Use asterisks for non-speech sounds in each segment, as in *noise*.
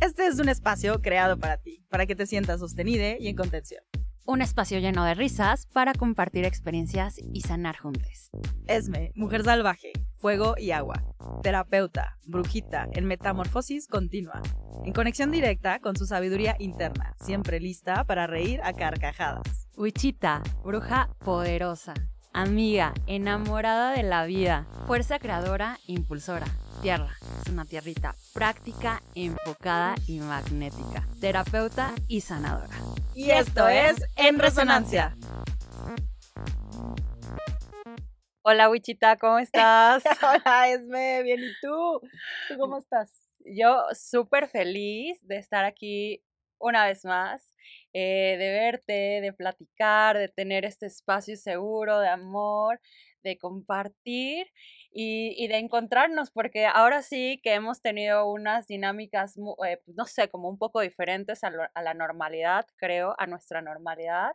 Este es un espacio creado para ti, para que te sientas sostenido y en contención. Un espacio lleno de risas para compartir experiencias y sanar juntos. Esme, mujer salvaje, fuego y agua. Terapeuta, brujita, en metamorfosis continua. En conexión directa con su sabiduría interna, siempre lista para reír a carcajadas. Wichita, bruja poderosa. Amiga, enamorada de la vida. Fuerza creadora, impulsora. Tierra, es una tierrita práctica, enfocada y magnética. Terapeuta y sanadora. Y esto es En Resonancia. Hola, Wichita, ¿cómo estás? *laughs* Hola, Esme, bien, ¿y tú? ¿Tú cómo estás? Yo súper feliz de estar aquí una vez más, eh, de verte, de platicar, de tener este espacio seguro de amor, de compartir y, de encontrarnos, porque ahora sí que hemos tenido unas dinámicas, eh, pues, no sé, como un poco diferentes a, a la normalidad, creo, a nuestra normalidad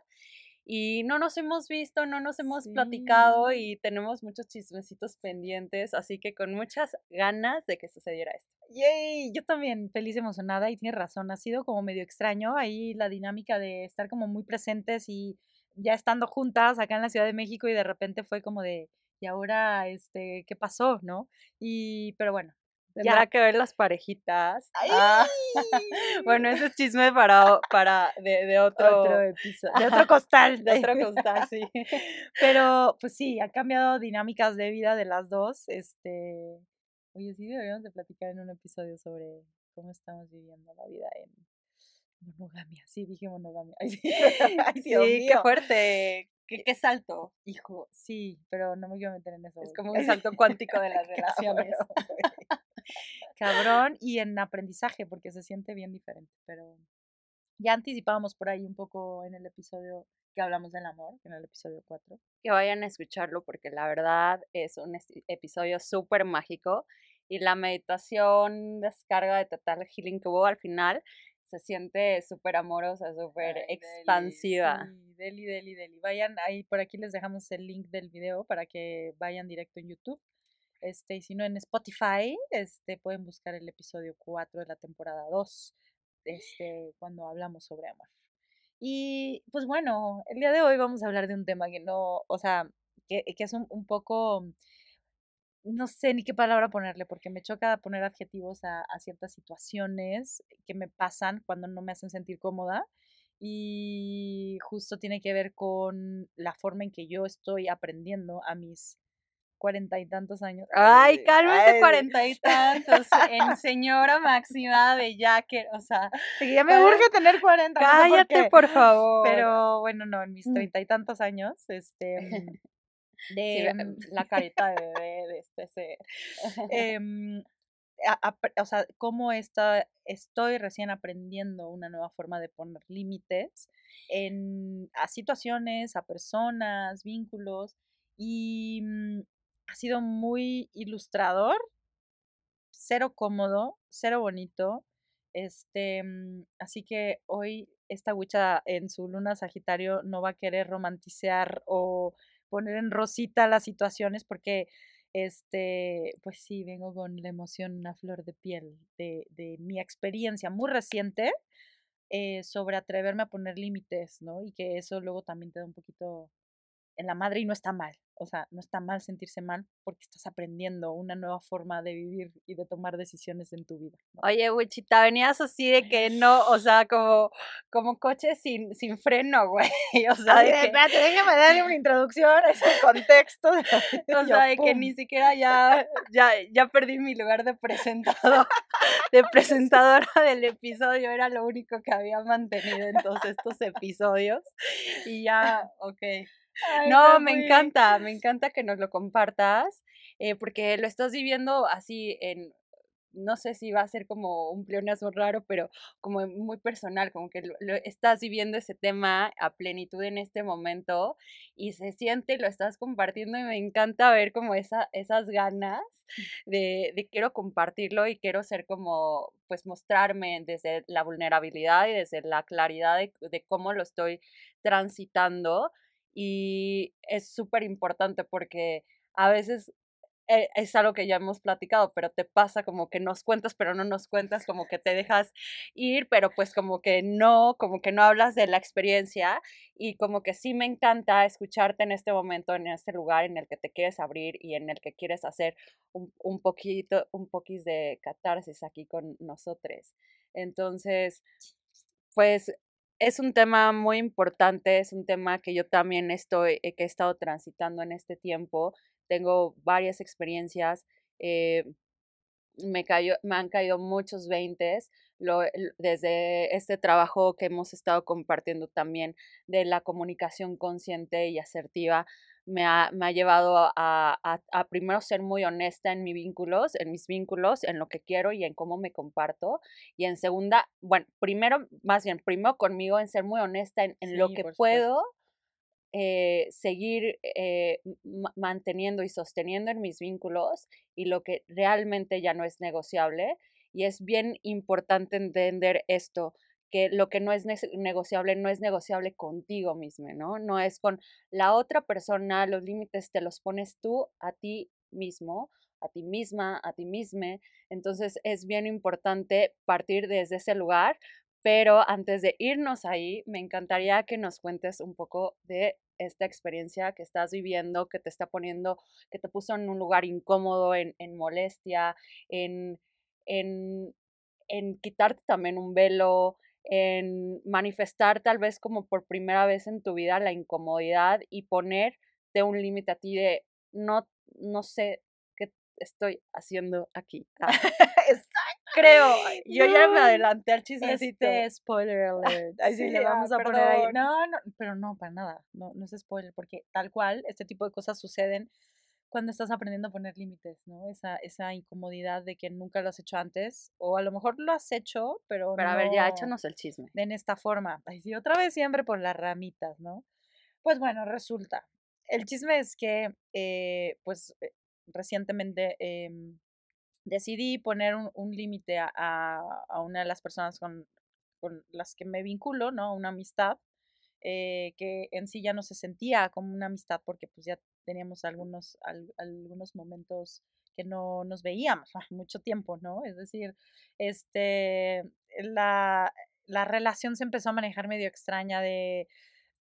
y no nos hemos visto, no nos hemos platicado y tenemos muchos chismecitos pendientes, así que con muchas ganas de que sucediera esto. Yay, yo también feliz, emocionada y tienes razón, ha sido como medio extraño ahí la dinámica de estar como muy presentes y ya estando juntas acá en la Ciudad de México y de repente fue como de, y ahora, este, ¿qué pasó, no? Y, pero bueno, Tendrá que ver las parejitas. Ah, *laughs* bueno, ese es chisme para, para de, de otro, otro episodio, de otro *laughs* costal. De otro *laughs* costal, sí. Pero, pues sí, ha cambiado dinámicas de vida de las dos. Este, oye, sí deberíamos de platicar en un episodio sobre cómo estamos viviendo la vida en monogamia. Sí, dije monogamia. *laughs* Ay, sí, sí qué fuerte. ¿Qué, salto? Hijo, sí, pero no me quiero meter en eso. Es como un salto *laughs* cuántico de las relaciones. *laughs* Cabrón, y en aprendizaje, porque se siente bien diferente, pero ya anticipábamos por ahí un poco en el episodio que hablamos del amor, en el episodio 4. Que vayan a escucharlo porque la verdad es un episodio súper mágico y la meditación descarga de total healing que hubo al final se siente súper amorosa, súper expansiva. Deli, deli, deli, Vayan ahí, por aquí les dejamos el link del video para que vayan directo en YouTube. Este, y si no en Spotify, este, pueden buscar el episodio 4 de la temporada 2, este, cuando hablamos sobre amor. Y pues bueno, el día de hoy vamos a hablar de un tema que no, o sea, que, es un, un poco no sé ni qué palabra ponerle, porque me choca poner adjetivos a, ciertas situaciones que me pasan cuando no me hacen sentir cómoda. Y justo tiene que ver con la forma en que yo estoy aprendiendo a mis cuarenta y tantos años. Ay, cálmese cuarenta y tantos. en señora máxima de Jacker, o sea. ya me urge tener cuarenta. Cállate, por, favor. Pero bueno, no, en mis mm. treinta y tantos años, este. de mm, la carita de bebé de este ser. Em, o sea, cómo está, estoy recién aprendiendo una nueva forma de poner límites en, a situaciones, a personas, vínculos, y mm, ha sido muy ilustrador, cero cómodo, cero bonito. Este, mm, así que hoy esta hucha en su luna Sagitario no va a querer romantizar o poner en rosita las situaciones porque, este, pues sí, vengo con la emoción, una flor de piel de, de mi experiencia muy reciente eh, sobre atreverme a poner límites, ¿no? Y que eso luego también te da un poquito en la madre y no está mal. O sea, no está mal sentirse mal porque estás aprendiendo una nueva forma de vivir y de tomar decisiones en tu vida. Oye, Wichita, venías así de que no, o sea, como, como coche sin, sin freno, güey. *laughs* O sea, de que... espérate, déjame darle una introducción *laughs* a ese contexto. *laughs* o sea, de que ni siquiera ya, ya, ya perdí mi lugar de presentador, de presentadora del episodio, era lo único que había mantenido en todos estos episodios. Y ya, ok no, me encanta, me encanta que nos lo compartas, eh, porque lo estás viviendo así en, no sé si va a ser como un pleonasmo raro, pero como muy personal, como que lo, estás viviendo ese tema a plenitud en este momento y se siente, lo estás compartiendo y me encanta ver como esa, esas ganas de, de quiero compartirlo y quiero ser como, pues mostrarme desde la vulnerabilidad y desde la claridad de cómo lo estoy transitando y es súper importante porque a veces eh, es algo que ya hemos platicado, pero te pasa como que nos cuentas, pero no nos cuentas, como que te *laughs* dejas ir, pero pues como que no, como que no hablas de la experiencia y como que sí me encanta escucharte en este momento, en este lugar en el que te quieres abrir y en el que quieres hacer un, un poquito, un poquis de catarsis aquí con nosotros. Entonces, pues es un tema muy importante, es un tema que yo también estoy, eh, que he estado transitando en este tiempo. Tengo varias experiencias, eh, me, cayó, me han caído muchos veintes, desde este trabajo que hemos estado compartiendo también de la comunicación consciente y asertiva, me ha, me ha llevado a, a, a, primero ser muy honesta en mis vínculos, en mis vínculos, en lo que quiero y en cómo me comparto. Y en segunda, bueno, primero, más bien, primero conmigo en ser muy honesta en, en lo que puedo eh, seguir eh, manteniendo y sosteniendo en mis vínculos y lo que realmente ya no es negociable. Y es bien importante entender esto, que lo que no es negociable no es negociable contigo mismo, ¿no? No es con la otra persona, los límites te los pones tú a ti mismo, a ti misma, a ti misma. Entonces es bien importante partir desde ese lugar pero antes de irnos ahí, me encantaría que nos cuentes un poco de esta experiencia que estás viviendo, que te está poniendo, que te puso en un lugar incómodo, en, molestia, en, en, en quitarte también un velo, en manifestar tal vez como por primera vez en tu vida la incomodidad y ponerte un límite a ti de no, no sé qué estoy haciendo aquí. Ah. *laughs* creo. Yo ya me adelanté al chismecito. Este spoiler alert. *laughs* Sí, le vamos a poner ahí. No, no, pero no, para nada. No, no es spoiler, porque tal cual, este tipo de cosas suceden cuando estás aprendiendo a poner límites, ¿no? Esa, esa incomodidad de que nunca lo has hecho antes, o a lo mejor lo has hecho, pero. Pero a ver, ya échanos el chisme. En esta forma. Ay, sí, otra vez siempre por las ramitas, ¿no? Pues bueno, resulta. El chisme es que, eh, pues, eh, recientemente eh, decidí poner un, límite a, una de las personas con, las que me vinculo, ¿no? Una amistad, eh, que en sí ya no se sentía como una amistad porque pues ya teníamos algunos, algunos momentos que no nos veíamos *laughs* mucho tiempo, ¿no? Es decir, este, la, la relación se empezó a manejar medio extraña de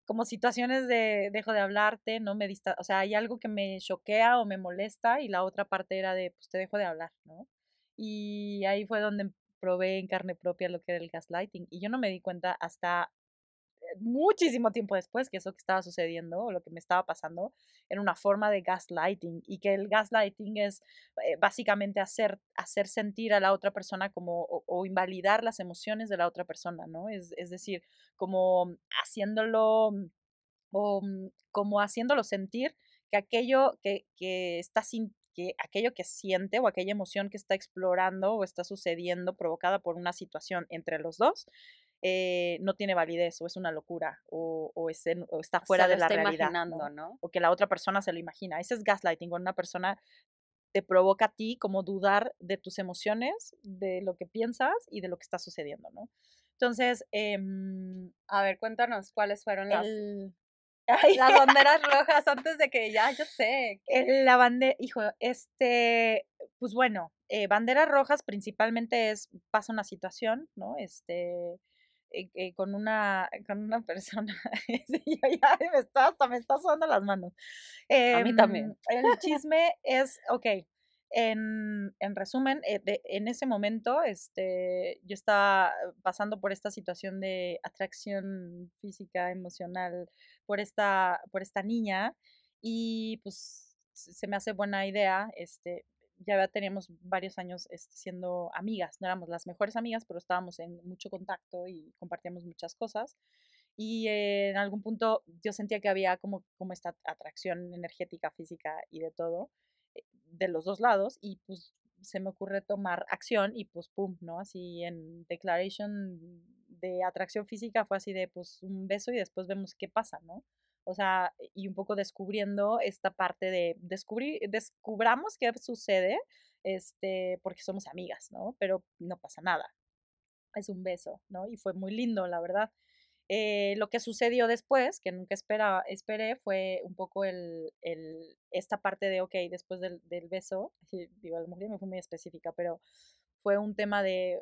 como situaciones de dejo de hablarte, no me dista, o sea, hay algo que me choquea o me molesta y la otra parte era de pues te dejo de hablar, ¿no? Y ahí fue donde probé en carne propia lo que era el gaslighting y yo no me di cuenta hasta muchísimo tiempo después que eso que estaba sucediendo o lo que me estaba pasando era una forma de gaslighting y que el gaslighting es eh, básicamente hacer, hacer sentir a la otra persona como o, invalidar las emociones de la otra persona, ¿no? Es, es decir, como haciéndolo o como haciéndolo sentir que aquello que, que está sin, que aquello que siente o aquella emoción que está explorando o está sucediendo provocada por una situación entre los dos eh, no tiene validez o es una locura o, o, es está fuera de la realidad. ¿no? O que la otra persona se lo imagina. Ese es gaslighting, cuando una persona te provoca a ti como dudar de tus emociones, de lo que piensas y de lo que está sucediendo, ¿no? Entonces, em, a ver, cuéntanos cuáles fueron las, *laughs* las banderas rojas antes de que ya, yo sé. La bandera, hijo, este, pues bueno, eh, banderas rojas principalmente es, pasa una situación, ¿no? Este, eh, eh, con, una, con una persona. *laughs* ya me está, hasta me está sudando las manos. a mí también. Em, el *laughs* chisme es, ok, en, en resumen, eh, en ese momento este, yo estaba pasando por esta situación de atracción física, emocional, por esta, por esta niña y pues se me hace buena idea este, ya teníamos varios años este, siendo amigas, no éramos las mejores amigas, pero estábamos en mucho contacto y compartíamos muchas cosas. Y en algún punto yo sentía que había como, como esta atracción energética, física y de todo, eh, de los dos lados, y pues se me ocurre tomar acción y pues pum, ¿no? Así en declaration de atracción física fue así de pues un beso y después vemos qué pasa, ¿no? O sea, y un poco descubriendo esta parte de descubrir, descubramos qué sucede, este, porque somos amigas, ¿no? Pero no pasa nada. Es un beso, ¿no? Y fue muy lindo, la verdad. Eh, lo que sucedió después, que nunca esperé, fue un poco el, el esta parte de, ok, después del, del beso, *laughs* digo, a lo me fue muy específica, pero fue un tema de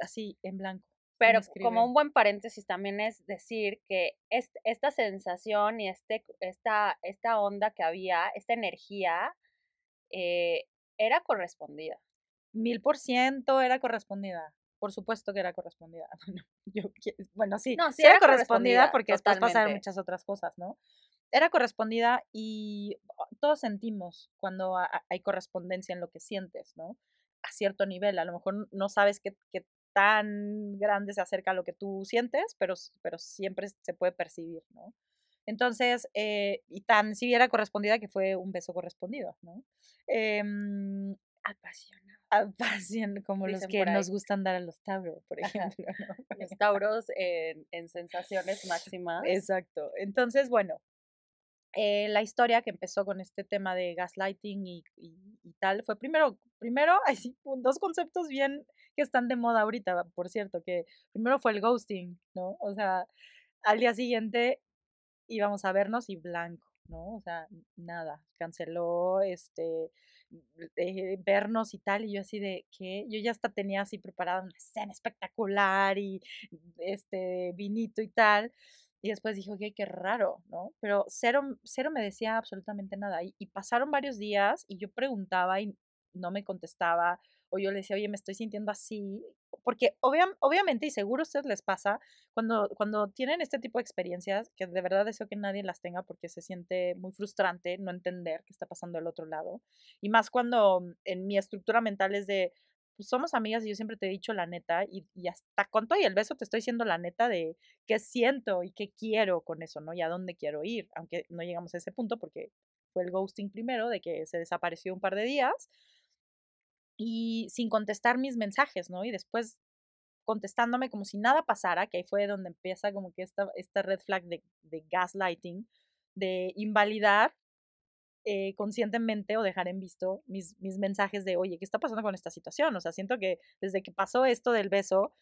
así, en blanco. Pero como un buen paréntesis también es decir que esta sensación y este, esta, esta onda que había, esta energía, eh, era correspondida. Mil por ciento era correspondida. Por supuesto que era correspondida. *laughs* Bueno, sí, sí, era, correspondida, porque después pasaron muchas otras cosas, ¿no? Era correspondida y ah, todos sentimos cuando hay correspondencia en lo que sientes, ¿no? A cierto nivel. A lo mejor no sabes qué, qué tan grande se acerca a lo que tú sientes, pero, pero siempre se puede percibir, ¿no? Entonces, eh, y tan si era correspondida que fue un beso correspondido, ¿no? Eh, apasionado. Apasionado, como los que nos gustan dar a los tauros, por ejemplo. *laughs* Los tauros en, en sensaciones máximas. Exacto. Entonces, bueno, eh, la historia que empezó con este tema de gaslighting y, y, y, tal fue primero, primero, *laughs* sí, dos conceptos bien que están de moda ahorita, por cierto, que primero fue el ghosting, ¿no? O sea, al día siguiente íbamos a vernos y blanco, ¿no? O sea, nada, canceló, este, eh, vernos y tal, y yo así de que yo ya hasta tenía así preparada una escena espectacular y este vinito y tal. Y después dije, ok, qué raro, ¿no? Pero cero, cero me decía absolutamente nada. Y, y pasaron varios días y yo preguntaba y no me contestaba o yo le decía, oye, me estoy sintiendo así, porque obviamente y seguro a ustedes les pasa cuando, cuando tienen este tipo de experiencias, que de verdad deseo que nadie las tenga porque se siente muy frustrante no entender qué está pasando al otro lado, y más cuando en mi estructura mental es de, pues somos amigas y yo siempre te he dicho la neta y, y hasta con todo y el beso te estoy diciendo la neta de qué siento y qué quiero con eso, ¿no? Y a dónde quiero ir, aunque no llegamos a ese punto porque fue el ghosting primero, de que se desapareció un par de días, y sin contestar mis mensajes, ¿no? Y después contestándome como si nada pasara, que ahí fue donde empieza como que esta, esta red flag de, de gaslighting, de invalidar eh, conscientemente o dejar en visto mis, mis mensajes de, oye, ¿qué está pasando con esta situación? O sea, siento que desde que pasó esto del beso,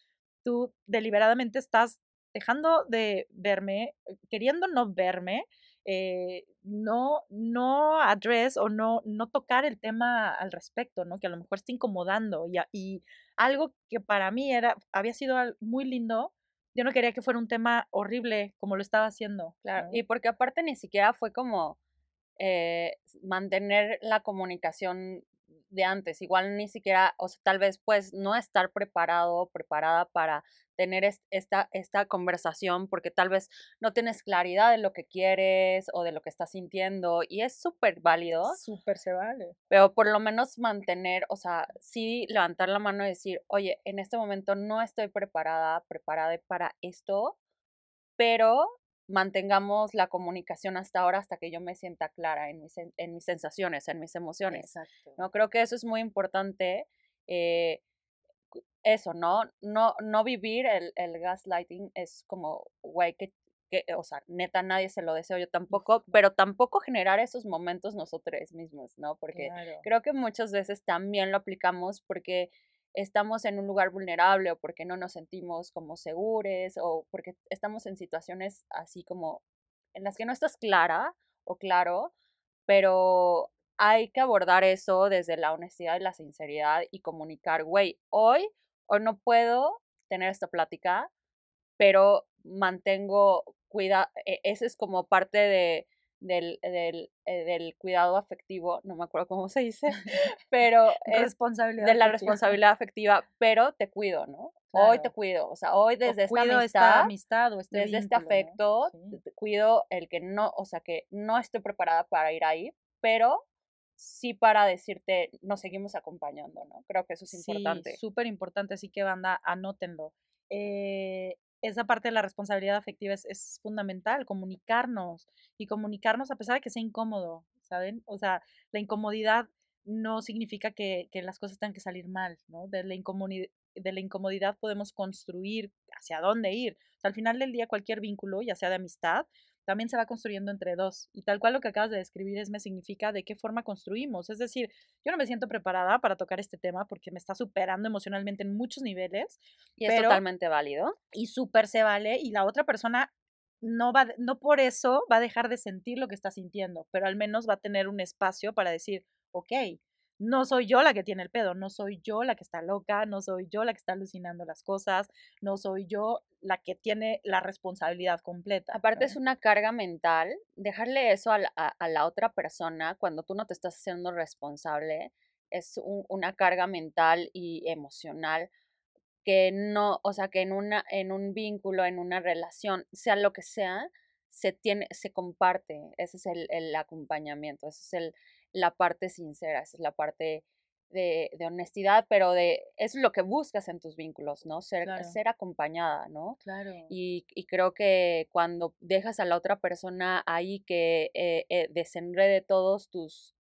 tú deliberadamente estás dejando de verme, queriendo no verme, eh, no, no address o no, no tocar el tema al respecto, ¿no? Que a lo mejor está incomodando y, y algo que para mí era, había sido muy lindo, yo no quería que fuera un tema horrible como lo estaba haciendo. Claro, y porque aparte ni siquiera fue como eh, mantener la comunicación de antes, igual ni siquiera, o sea, tal vez pues no estar preparado, preparada para tener esta, esta conversación porque tal vez no tienes claridad de lo que quieres o de lo que estás sintiendo y es súper válido. Súper se vale. Pero por lo menos mantener, o sea, sí levantar la mano y decir, oye, en este momento no estoy preparada, preparada para esto, pero mantengamos la comunicación hasta ahora hasta que yo me sienta clara en mis, en mis sensaciones, en mis emociones. Exacto. ¿no? Creo que eso es muy importante. Eh, eso, ¿no? No, no vivir el, el gaslighting es como, güey, que, que, o sea, neta, nadie se lo deseo, yo tampoco, pero tampoco generar esos momentos nosotros mismos, ¿no? Porque creo que muchas veces también lo aplicamos porque estamos en un lugar vulnerable o porque no nos sentimos como seguros o porque estamos en situaciones así como en las que no estás clara o claro, pero hay que abordar eso desde la honestidad y la sinceridad y comunicar, güey, hoy, hoy no puedo tener esta plática, pero mantengo cuidado, e, ese es como parte de, del, del, eh, del, cuidado afectivo, no me acuerdo cómo se dice, *laughs* pero responsabilidad de la responsabilidad afectiva, pero te cuido, ¿no? Hoy te cuido, o sea, hoy desde esta amistad, esta amistad o este desde este afecto, cuido el que no, o sea, que no estoy preparada para ir ahí, pero sí para decirte, nos seguimos acompañando, ¿no? Creo que eso es importante. Sí, súper importante, así que banda, anótenlo. Eh, esa parte de la responsabilidad afectiva es, fundamental, comunicarnos y comunicarnos a pesar de que sea incómodo, ¿saben? O sea, la incomodidad no significa que, que las cosas tengan que salir mal, ¿no? De la, de la incomodidad podemos construir hacia dónde ir. O sea, al final del día cualquier vínculo, ya sea de amistad, también se va construyendo entre dos. Y tal cual lo que acabas de describir es me significa de qué forma construimos. Es decir, yo no me siento preparada para tocar este tema porque me está superando emocionalmente en muchos niveles. Y es totalmente válido. Y súper se vale. Y la otra persona no va, no por eso va a dejar de sentir lo que está sintiendo, pero al menos va a tener un espacio para decir, ok, no soy yo la que tiene el pedo, no soy yo la que está loca, no soy yo la que está alucinando las cosas, no soy yo la que tiene la responsabilidad completa. Aparte es una carga mental, dejarle eso a la, otra persona cuando tú no te estás haciendo responsable es una carga mental y emocional que no, o sea, que en, una, en un vínculo, en una relación, sea lo que sea, se tiene, se comparte, ese es el, el acompañamiento, ese es el, la parte sincera, esa es la parte de, de, honestidad, pero de es lo que buscas en tus vínculos, ¿no? Ser, ser acompañada, ¿no? Claro. Y, y, creo que cuando dejas a la otra persona ahí que eh, eh, desenrede todos tus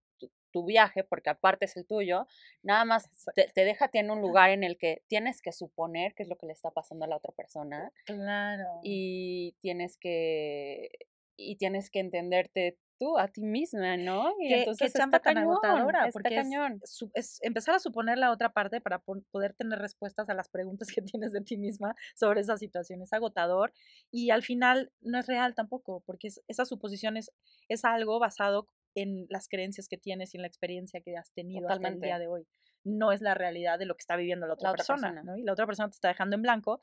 tu, viaje, porque aparte es el tuyo, nada más te, te, deja tiene un lugar en el que tienes que suponer qué es lo que le está pasando a la otra persona. Claro. Y tienes que y tienes que entenderte tú a ti misma, ¿no? Y ¿Qué, entonces qué chamba tan agotadora, porque cañón. Es, empezar a suponer la otra parte para poder tener respuestas a las preguntas *laughs* que tienes de ti misma sobre esa situación. Es agotador y al final no es real tampoco, porque esa suposición es, es algo basado en las creencias que tienes y en la experiencia que has tenido hasta el día de hoy. No es la realidad de lo que está viviendo la otra, persona, ¿no? Y la otra persona te está dejando en blanco,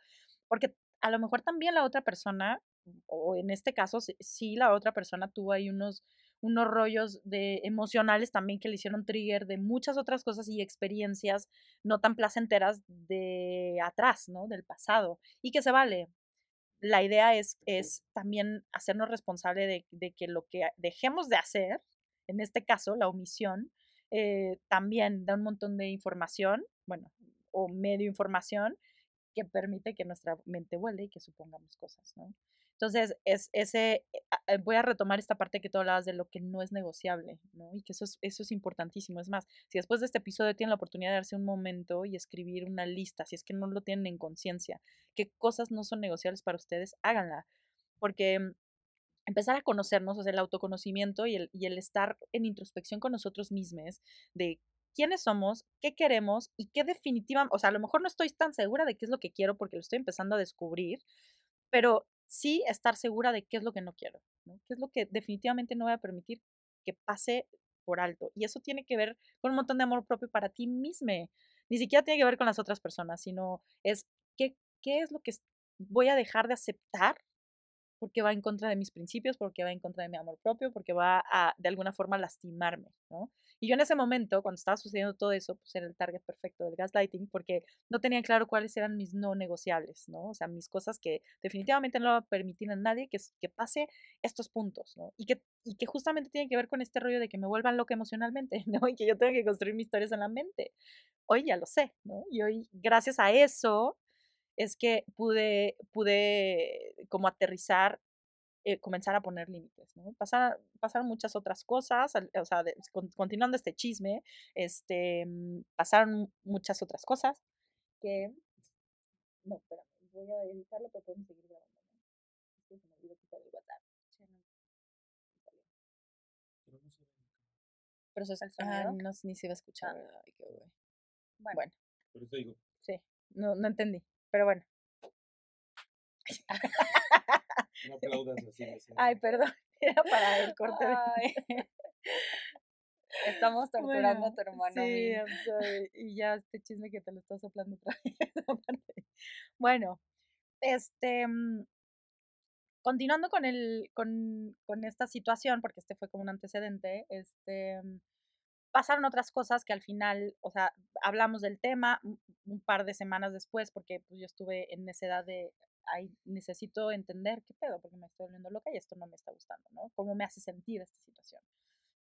porque a lo mejor también la otra persona o en este caso, sí, la otra persona tuvo ahí unos, unos rollos de emocionales también que le hicieron trigger de muchas otras cosas y experiencias no tan placenteras de atrás, ¿no? Del pasado. Y que se vale. La idea es, es también hacernos responsable de, de que lo que dejemos de hacer, en este caso, la omisión, eh, también da un montón de información, bueno, o medio información, que permite que nuestra mente vuele y que supongamos cosas, ¿no? Entonces, es ese, eh, eh, voy a retomar esta parte que tú hablabas de lo que no es negociable, ¿no? Y que eso es, eso es importantísimo. Es más, si después de este episodio tienen la oportunidad de darse un momento y escribir una lista, si es que no lo tienen en conciencia, qué cosas no son negociables para ustedes, háganla. Porque mm, empezar a conocernos, o sea, el autoconocimiento y el, y el estar en introspección con nosotros mismos de quiénes somos, qué queremos y qué definitivamente, o sea, a lo mejor no estoy tan segura de qué es lo que quiero porque lo estoy empezando a descubrir, pero sí estar segura de qué es lo que no quiero, ¿no? qué es lo que definitivamente no voy a permitir que pase por alto. Y eso tiene que ver con un montón de amor propio para ti mismo. Ni siquiera tiene que ver con las otras personas, sino es qué, qué es lo que voy a dejar de aceptar porque va en contra de mis principios, porque va en contra de mi amor propio, porque va a de alguna forma lastimarme. Y yo en ese momento, cuando estaba sucediendo todo eso, pues era el target perfecto del gaslighting, porque no tenía claro cuáles eran mis no negociables, ¿no? O sea, mis cosas que definitivamente no a permitir a nadie que, que pase estos puntos, ¿no? Y que, y que justamente tienen que ver con este rollo de que me vuelvan loca emocionalmente, *laughs* ¿no? Y que yo tenga que construir mis historias en la mente. Hoy ya lo sé, ¿no? Y hoy, gracias a eso, es que pude, pude como aterrizar, eh, comenzar a poner límites, ¿no? Pasar, pasaron muchas otras cosas, o sea, continuando este chisme, este, mm, pasaron muchas otras cosas que... No, espérame, voy a editarlo, pero podemos seguir grabando, ¿no? Se me olvidó quitar el WhatsApp. Pero se el sonido. no, ni se iba a escuchar. Ay, qué bueno. bueno. Por eso digo. Sí, no, no entendí. Pero bueno. *laughs* No aplaudas así. Ay, perdón. *laughs* Era para el corte. De... *laughs* Estamos torturando a tu hermano. Sí, y ya este chisme que te lo estás soplando otra *laughs* vez. bueno, este. Mm, continuando con, el, con, con esta situación, porque este fue como un antecedente, este mm, pasaron otras cosas que al final, o sea, hablamos del tema un par de semanas después, porque pues yo estuve en esa edad de, necesito entender qué pedo, porque me estoy volviendo loca y esto no me está gustando, ¿no? ¿Cómo me hace sentir esta situación?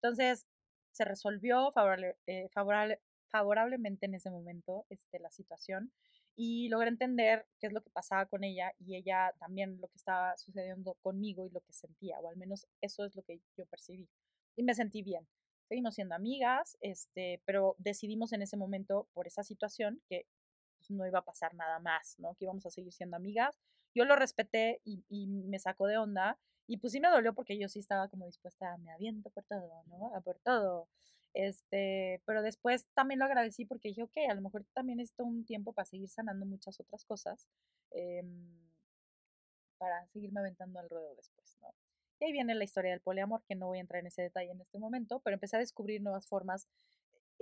Entonces, se resolvió favorable, eh, favorable, favorablemente en ese momento este, la situación y logré entender qué es lo que pasaba con ella y ella también lo que estaba sucediendo conmigo y lo que sentía, o al menos eso es lo que yo percibí. Y me sentí bien seguimos siendo amigas, este, pero decidimos en ese momento, por esa situación, que pues, no iba a pasar nada más, ¿no? Que íbamos a seguir siendo amigas. Yo lo respeté y, me sacó de onda. Y pues sí me dolió porque yo sí estaba como dispuesta a me aviento por todo, ¿no? A por todo. Este, pero después también lo agradecí porque dije, ok, a lo mejor también necesito un tiempo para seguir sanando muchas otras cosas, em, para seguirme aventando al ruedo después, ¿no? Y ahí viene la historia del poliamor, que no voy a entrar en ese detalle en este momento, pero empecé a descubrir nuevas formas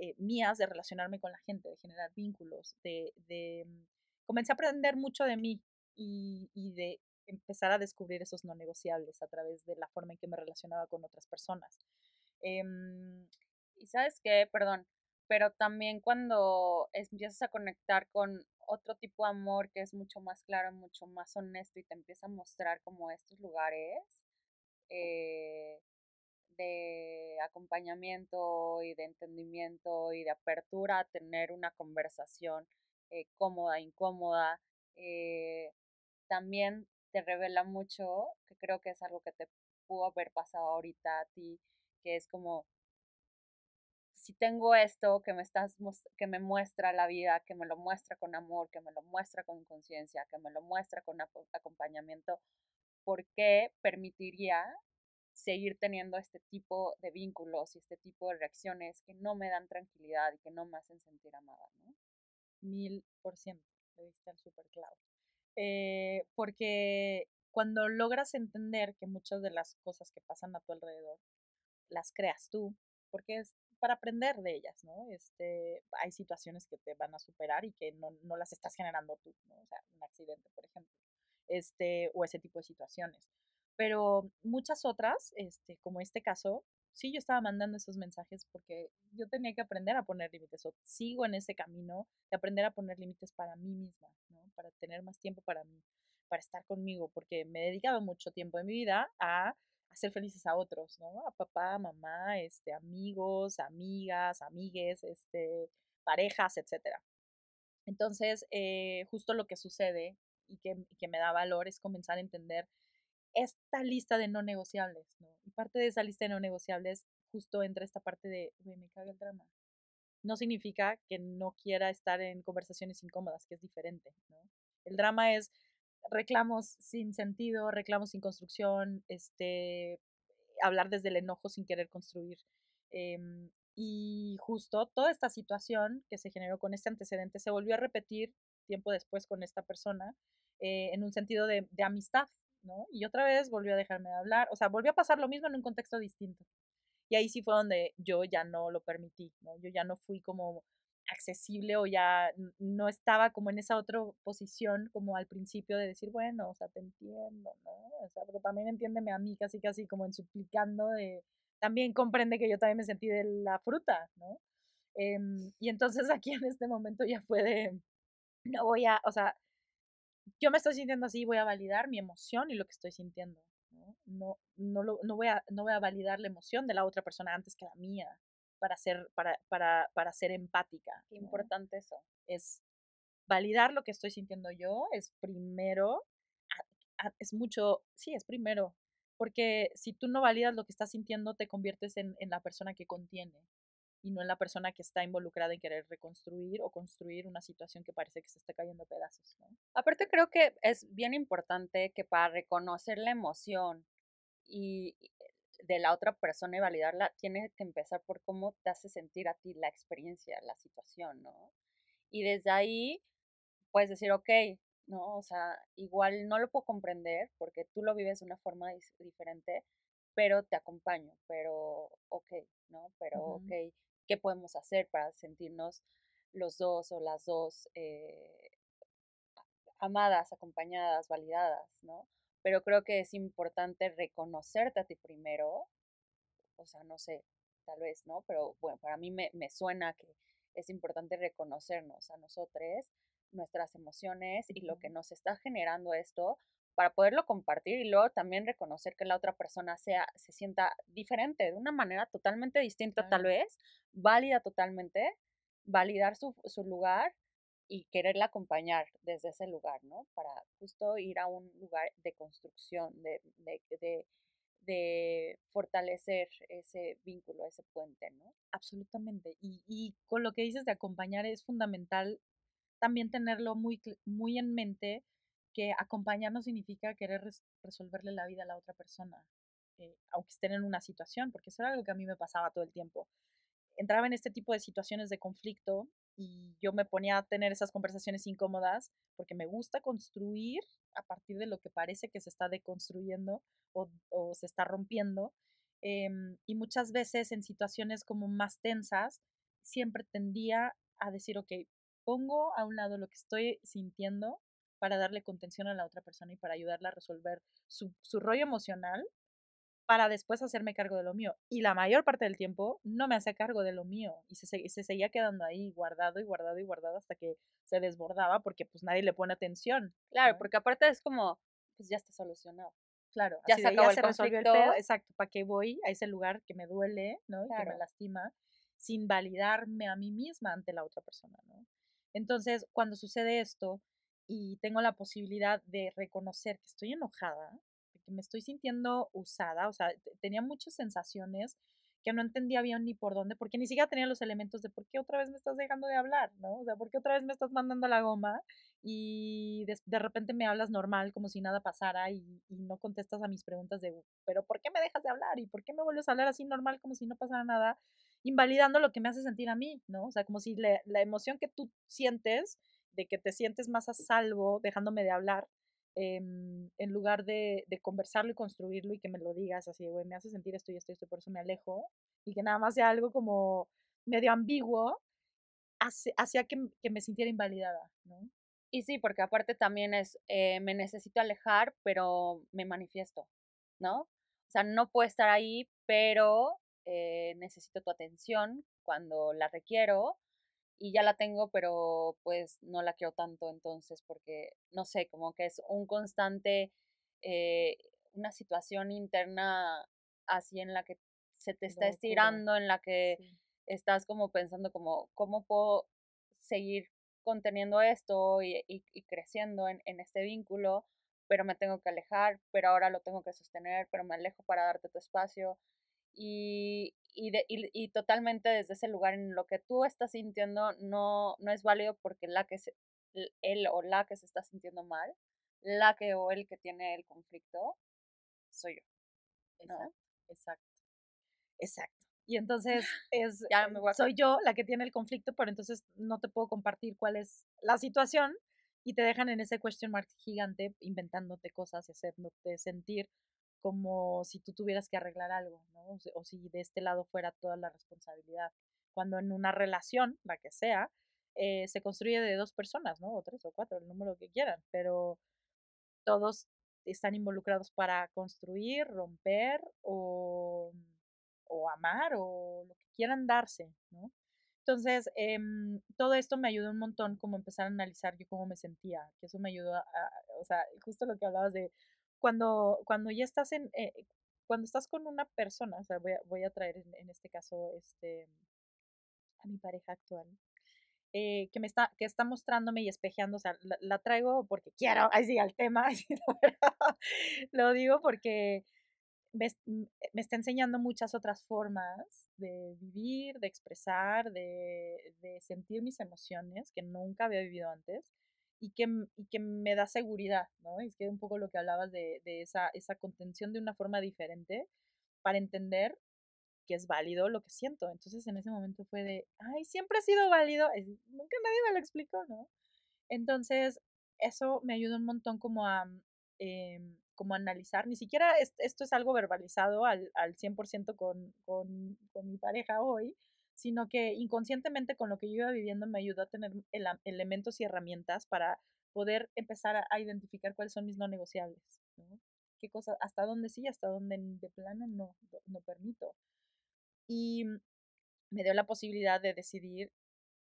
eh, mías de relacionarme con la gente, de generar vínculos, de, de mm, comencé a aprender mucho de mí y, y, de empezar a descubrir esos no negociables a través de la forma en que me relacionaba con otras personas. Eh, y sabes qué, perdón, pero también cuando empiezas a conectar con otro tipo de amor que es mucho más claro, mucho más honesto y te empieza a mostrar como estos lugares eh, de acompañamiento y de entendimiento y de apertura a tener una conversación eh, cómoda, incómoda, eh, también te revela mucho, que creo que es algo que te pudo haber pasado ahorita a ti, que es como si tengo esto que me estás que me muestra la vida, que me lo muestra con amor, que me lo muestra con conciencia, que me lo muestra con acompañamiento, ¿por qué permitiría seguir teniendo este tipo de vínculos y este tipo de reacciones que no me dan tranquilidad y que no me hacen sentir amada, ¿no? Mil por ciento, debe estar súper porque cuando logras entender que muchas de las cosas que pasan a tu alrededor las creas tú, porque es para aprender de ellas, ¿no? Este, hay situaciones que te van a superar y que no, no las estás generando tú, ¿no? O sea, un accidente, por ejemplo, este, o ese tipo de situaciones. Pero muchas otras, este, como este caso, sí yo estaba mandando esos mensajes porque yo tenía que aprender a poner límites o sigo en ese camino de aprender a poner límites para mí misma, ¿no? Para tener más tiempo para para estar conmigo, porque me he dedicado mucho tiempo de mi vida a hacer felices a otros, ¿no? A papá, mamá, este, amigos, amigas, amigues, este, parejas, etcétera. Entonces, eh, justo lo que sucede y que, que, me da valor es comenzar a entender esta lista de no negociables, ¿no? Y parte de esa lista de no negociables justo entra esta parte de, me caga el drama. No significa que no quiera estar en conversaciones incómodas, que es diferente, ¿no? El drama es reclamos sin sentido, reclamos sin construcción, este, hablar desde el enojo sin querer construir. Em, y justo toda esta situación que se generó con este antecedente se volvió a repetir tiempo después con esta persona eh, en un sentido de, de, amistad, ¿no? Y otra vez volvió a dejarme de hablar, o sea, volvió a pasar lo mismo en un contexto distinto. Y ahí sí fue donde yo ya no lo permití, ¿no? Yo ya no fui como accesible o ya no estaba como en esa otra posición como al principio de decir, bueno, o sea, te entiendo, ¿no? O sea, pero también entiéndeme a mí casi casi como en suplicando de, también comprende que yo también me sentí de la fruta, ¿no? Em, y entonces *laughs* aquí en este momento ya fue de, no voy a, o sea, yo me estoy sintiendo así, voy a validar mi emoción y lo que estoy sintiendo, ¿no? No, no, lo, no, voy a, no voy a validar la emoción de la otra persona antes que la mía, para ser, para, para, para ser empática. Qué importante eso. Es validar lo que estoy sintiendo yo, es primero, es mucho, sí, es primero, porque si tú no validas lo que estás sintiendo, te conviertes en, en la persona que contiene y no en la persona que está involucrada en querer reconstruir o construir una situación que parece que se está cayendo a pedazos. ¿no? Aparte creo que es bien importante que para reconocer la emoción y de la otra persona y validarla, tiene que empezar por cómo te hace sentir a ti la experiencia, la situación, ¿no? Y desde ahí puedes decir, ok, ¿no? O sea, igual no lo puedo comprender porque tú lo vives de una forma diferente, pero te acompaño, pero ok, ¿no? Pero ok, ¿qué podemos hacer para sentirnos los dos o las dos eh, amadas, acompañadas, validadas, ¿no? pero creo que es importante reconocerte a ti primero, o sea, no sé, tal vez, ¿no? Pero bueno, para mí me, me suena que es importante reconocernos a nosotros, nuestras emociones y lo que nos está generando esto para poderlo compartir y luego también reconocer que la otra persona sea, se sienta diferente, de una manera totalmente distinta tal vez, válida totalmente, validar su, su lugar y quererla acompañar desde ese lugar, ¿no? Para justo ir a un lugar de construcción, de, de, de, de fortalecer ese vínculo, ese puente, ¿no? Absolutamente. Y, y, con lo que dices de acompañar es fundamental también tenerlo muy, muy en mente que acompañar no significa querer resolverle la vida a la otra persona, eh, aunque estén en una situación, porque eso era algo que a mí me pasaba todo el tiempo. Entraba en este tipo de situaciones de conflicto y yo me ponía a tener esas conversaciones incómodas porque me gusta construir a partir de lo que parece que se está deconstruyendo o, se está rompiendo. Em, y muchas veces en situaciones como más tensas, siempre tendía a decir, ok, pongo a un lado lo que estoy sintiendo para darle contención a la otra persona y para ayudarla a resolver su, su rollo emocional para después hacerme cargo de lo mío. Y la mayor parte del tiempo no me hacía cargo de lo mío y se, se, seguía quedando ahí guardado y guardado y guardado hasta que se desbordaba porque pues nadie le pone atención. Claro, porque aparte es como, pues ya está solucionado. Claro, ya se acabó el conflicto. exacto, ¿para qué voy a ese lugar que me duele, ¿no? que me lastima, sin validarme a mí misma ante la otra persona, ¿no? Entonces, cuando sucede esto y tengo la posibilidad de reconocer que estoy enojada, que me estoy sintiendo usada, o sea, tenía muchas sensaciones que no entendía bien ni por dónde, porque ni siquiera tenía los elementos de por qué otra vez me estás dejando de hablar, ¿no? O sea, por qué otra vez me estás mandando a la goma y de, repente me hablas normal como si nada pasara y, no contestas a mis preguntas de, pero ¿por qué me dejas de hablar? ¿Y por qué me vuelves a hablar así normal como si no pasara nada? Invalidando lo que me hace sentir a mí, ¿no? O sea, como si la emoción que tú sientes, de que te sientes más a salvo dejándome de hablar, Em, en lugar de, conversarlo y construirlo y que me lo digas así, güey, me hace sentir esto y esto y esto, por eso me alejo, y que nada más sea algo como medio ambiguo, hacía que, que, me sintiera invalidada, ¿no? Y sí, porque aparte también es, eh, me necesito alejar, pero me manifiesto, ¿no? O sea, no puedo estar ahí, pero eh, necesito tu atención cuando la requiero y ya la tengo, pero pues no la quiero tanto entonces porque, no sé, como que es un constante, eh, una situación interna así en la que se te está estirando, en la que estás como pensando como, ¿cómo puedo seguir conteniendo esto y, y, creciendo en, en este vínculo? pero me tengo que alejar, pero ahora lo tengo que sostener, pero me alejo para darte tu espacio. Y, y, de, y, totalmente desde ese lugar en lo que tú estás sintiendo no, no es válido porque la que se, él o la que se está sintiendo mal, la que o el que tiene el conflicto, soy yo. Exacto, exacto, exacto. Y entonces *laughs* es, ya me soy yo la que tiene el conflicto, pero entonces no te puedo compartir cuál es la situación y te dejan en ese question mark gigante inventándote cosas y haciéndote sentir como si tú tuvieras que arreglar algo, ¿no? O si de este lado fuera toda la responsabilidad. Cuando en una relación, la que sea, eh, se construye de dos personas, ¿no? O tres o cuatro, el número que quieran, pero todos están involucrados para construir, romper o, o amar o lo que quieran darse, ¿no? Entonces, em, todo esto me ayudó un montón como empezar a analizar yo cómo me sentía, que eso me ayudó a, o sea, justo lo que hablabas de cuando, cuando ya estás en, eh, cuando estás con una persona, o sea, voy a, voy a traer en, este caso este, a mi pareja actual, eh, que me está, que está mostrándome y espejeando, o sea, la, traigo porque quiero, ahí sí, al tema, *laughs* lo digo porque me, me, está enseñando muchas otras formas de vivir, de expresar, de, de sentir mis emociones que nunca había vivido antes y que, y que me da seguridad, ¿no? Es que un poco lo que hablabas de, de esa, esa contención de una forma diferente para entender que es válido lo que siento. Entonces en ese momento fue de, ay, siempre ha sido válido, nunca nadie me lo explicó, ¿no? Entonces eso me ayuda un montón como a, eh, como analizar, ni siquiera esto es algo verbalizado al, al 100% con, con, con mi pareja hoy, sino que inconscientemente con lo que yo iba viviendo me ayudó a tener elementos y herramientas para poder empezar a, identificar cuáles son mis no negociables, ¿no? qué cosas, hasta dónde sí, hasta dónde de plano no, no permito. Y me dio la posibilidad de decidir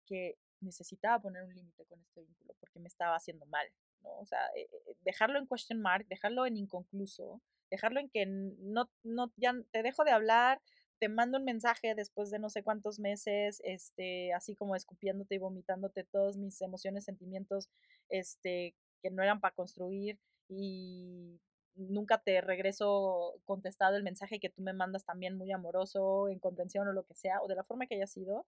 que necesitaba poner un límite con este vínculo porque me estaba haciendo mal, ¿no? O sea, eh, eh, dejarlo en question mark, dejarlo en inconcluso, dejarlo en que no, no, ya te dejo de hablar, te mando un mensaje después de no sé cuántos meses, este, así como escupiéndote y vomitándote todos mis emociones, sentimientos, este, que no eran para construir y nunca te regreso contestado el mensaje que tú me mandas también muy amoroso, en contención o lo que sea, o de la forma que haya sido.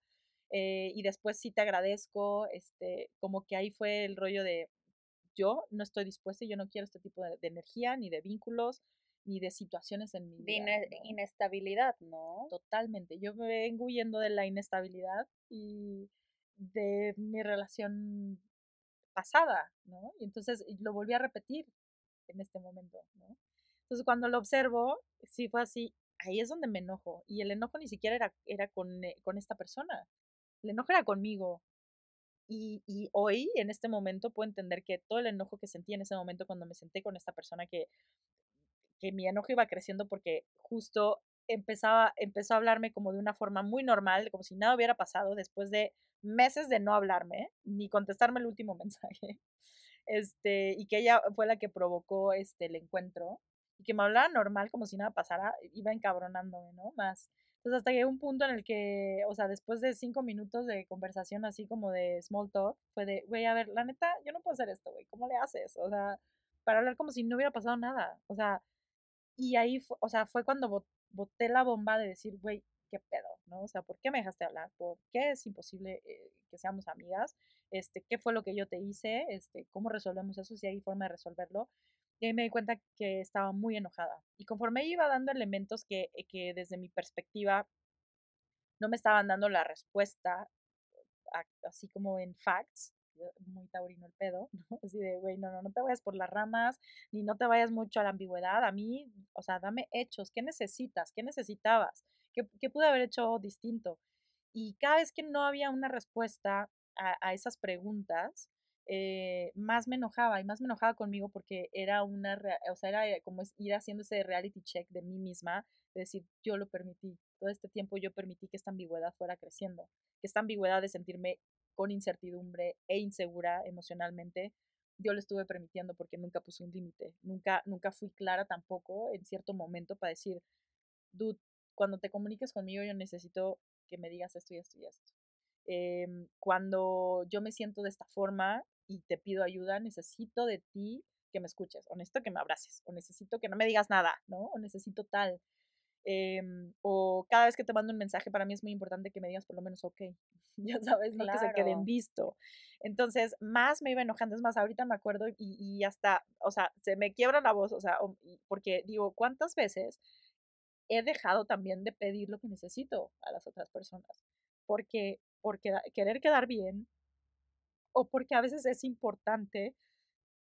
eh, y después sí te agradezco, este, como que ahí fue el rollo de yo no estoy dispuesta y yo no quiero este tipo de, energía, ni de vínculos, ni de situaciones en mi vida. De inestabilidad, ¿no? Totalmente. Yo me vengo huyendo de la inestabilidad y de mi relación pasada, ¿no? Y entonces lo volví a repetir en este momento, ¿no? Entonces cuando lo observo, sí fue así, ahí es donde me enojo. Y el enojo ni siquiera era, era con, eh, con esta persona, el enojo era conmigo. Y, y, hoy, en este momento, puedo entender que todo el enojo que sentí en ese momento cuando me senté con esta persona, que, que mi enojo iba creciendo porque justo empezaba, empezó a hablarme como de una forma muy normal, como si nada hubiera pasado después de meses de no hablarme, ni contestarme el último *laughs* mensaje. Este, y que ella fue la que provocó este, el encuentro y que me hablaba normal como si nada pasara, iba encabronándome, ¿no? Más. Entonces hasta llegué un punto en el que, o sea, después de cinco minutos de conversación así como de small talk, fue de, güey, a ver, la neta, yo no puedo hacer esto, güey, ¿cómo le haces? O sea, para hablar como si no hubiera pasado nada. O sea, y ahí, fue, o sea, fue cuando boté la bomba de decir, güey, qué pedo, ¿no? O sea, ¿por qué me dejaste hablar? ¿Por qué es imposible eh, que seamos amigas? Este, ¿qué fue lo que yo te hice? Este, ¿cómo resolvemos eso? Si hay forma de resolverlo. Y ahí me di cuenta que estaba muy enojada. Y conforme iba dando elementos que, eh, que desde mi perspectiva no me estaban dando la respuesta, así como en facts, muy taurino el pedo, *laughs* ¿no? Así de, güey, no, no, no te vayas por las ramas, ni no te vayas mucho a la ambigüedad. A mí, o sea, dame hechos. ¿Qué necesitas? ¿Qué necesitabas? ¿Qué, qué pude haber hecho distinto? Y cada vez que no había una respuesta a, a esas preguntas, eh, más me enojaba y más me enojaba conmigo porque era una, o sea, era como ir haciendo ese reality check de mí misma, de decir, yo lo permití, todo este tiempo yo permití que esta ambigüedad fuera creciendo, que esta ambigüedad de sentirme con incertidumbre e insegura emocionalmente, yo lo estuve permitiendo porque nunca puse un límite, nunca, nunca fui clara tampoco en cierto momento para decir, dude, cuando te comuniques conmigo yo necesito que me digas esto y esto y esto. Em, cuando yo me siento de esta forma, y te pido ayuda, necesito de ti que me escuches, o necesito que me abraces, o necesito que no me digas nada, ¿no? O necesito tal. Em, o cada vez que te mando un mensaje, para mí es muy importante que me digas por lo menos, ok, *laughs* ya sabes, no que se queden visto. Entonces, más me iba enojando, es más, ahorita me acuerdo y, y hasta, o sea, se me quiebra la voz, o sea, porque digo, ¿cuántas veces he dejado también de pedir lo que necesito a las otras personas? Porque, porque querer quedar bien, o porque a veces es importante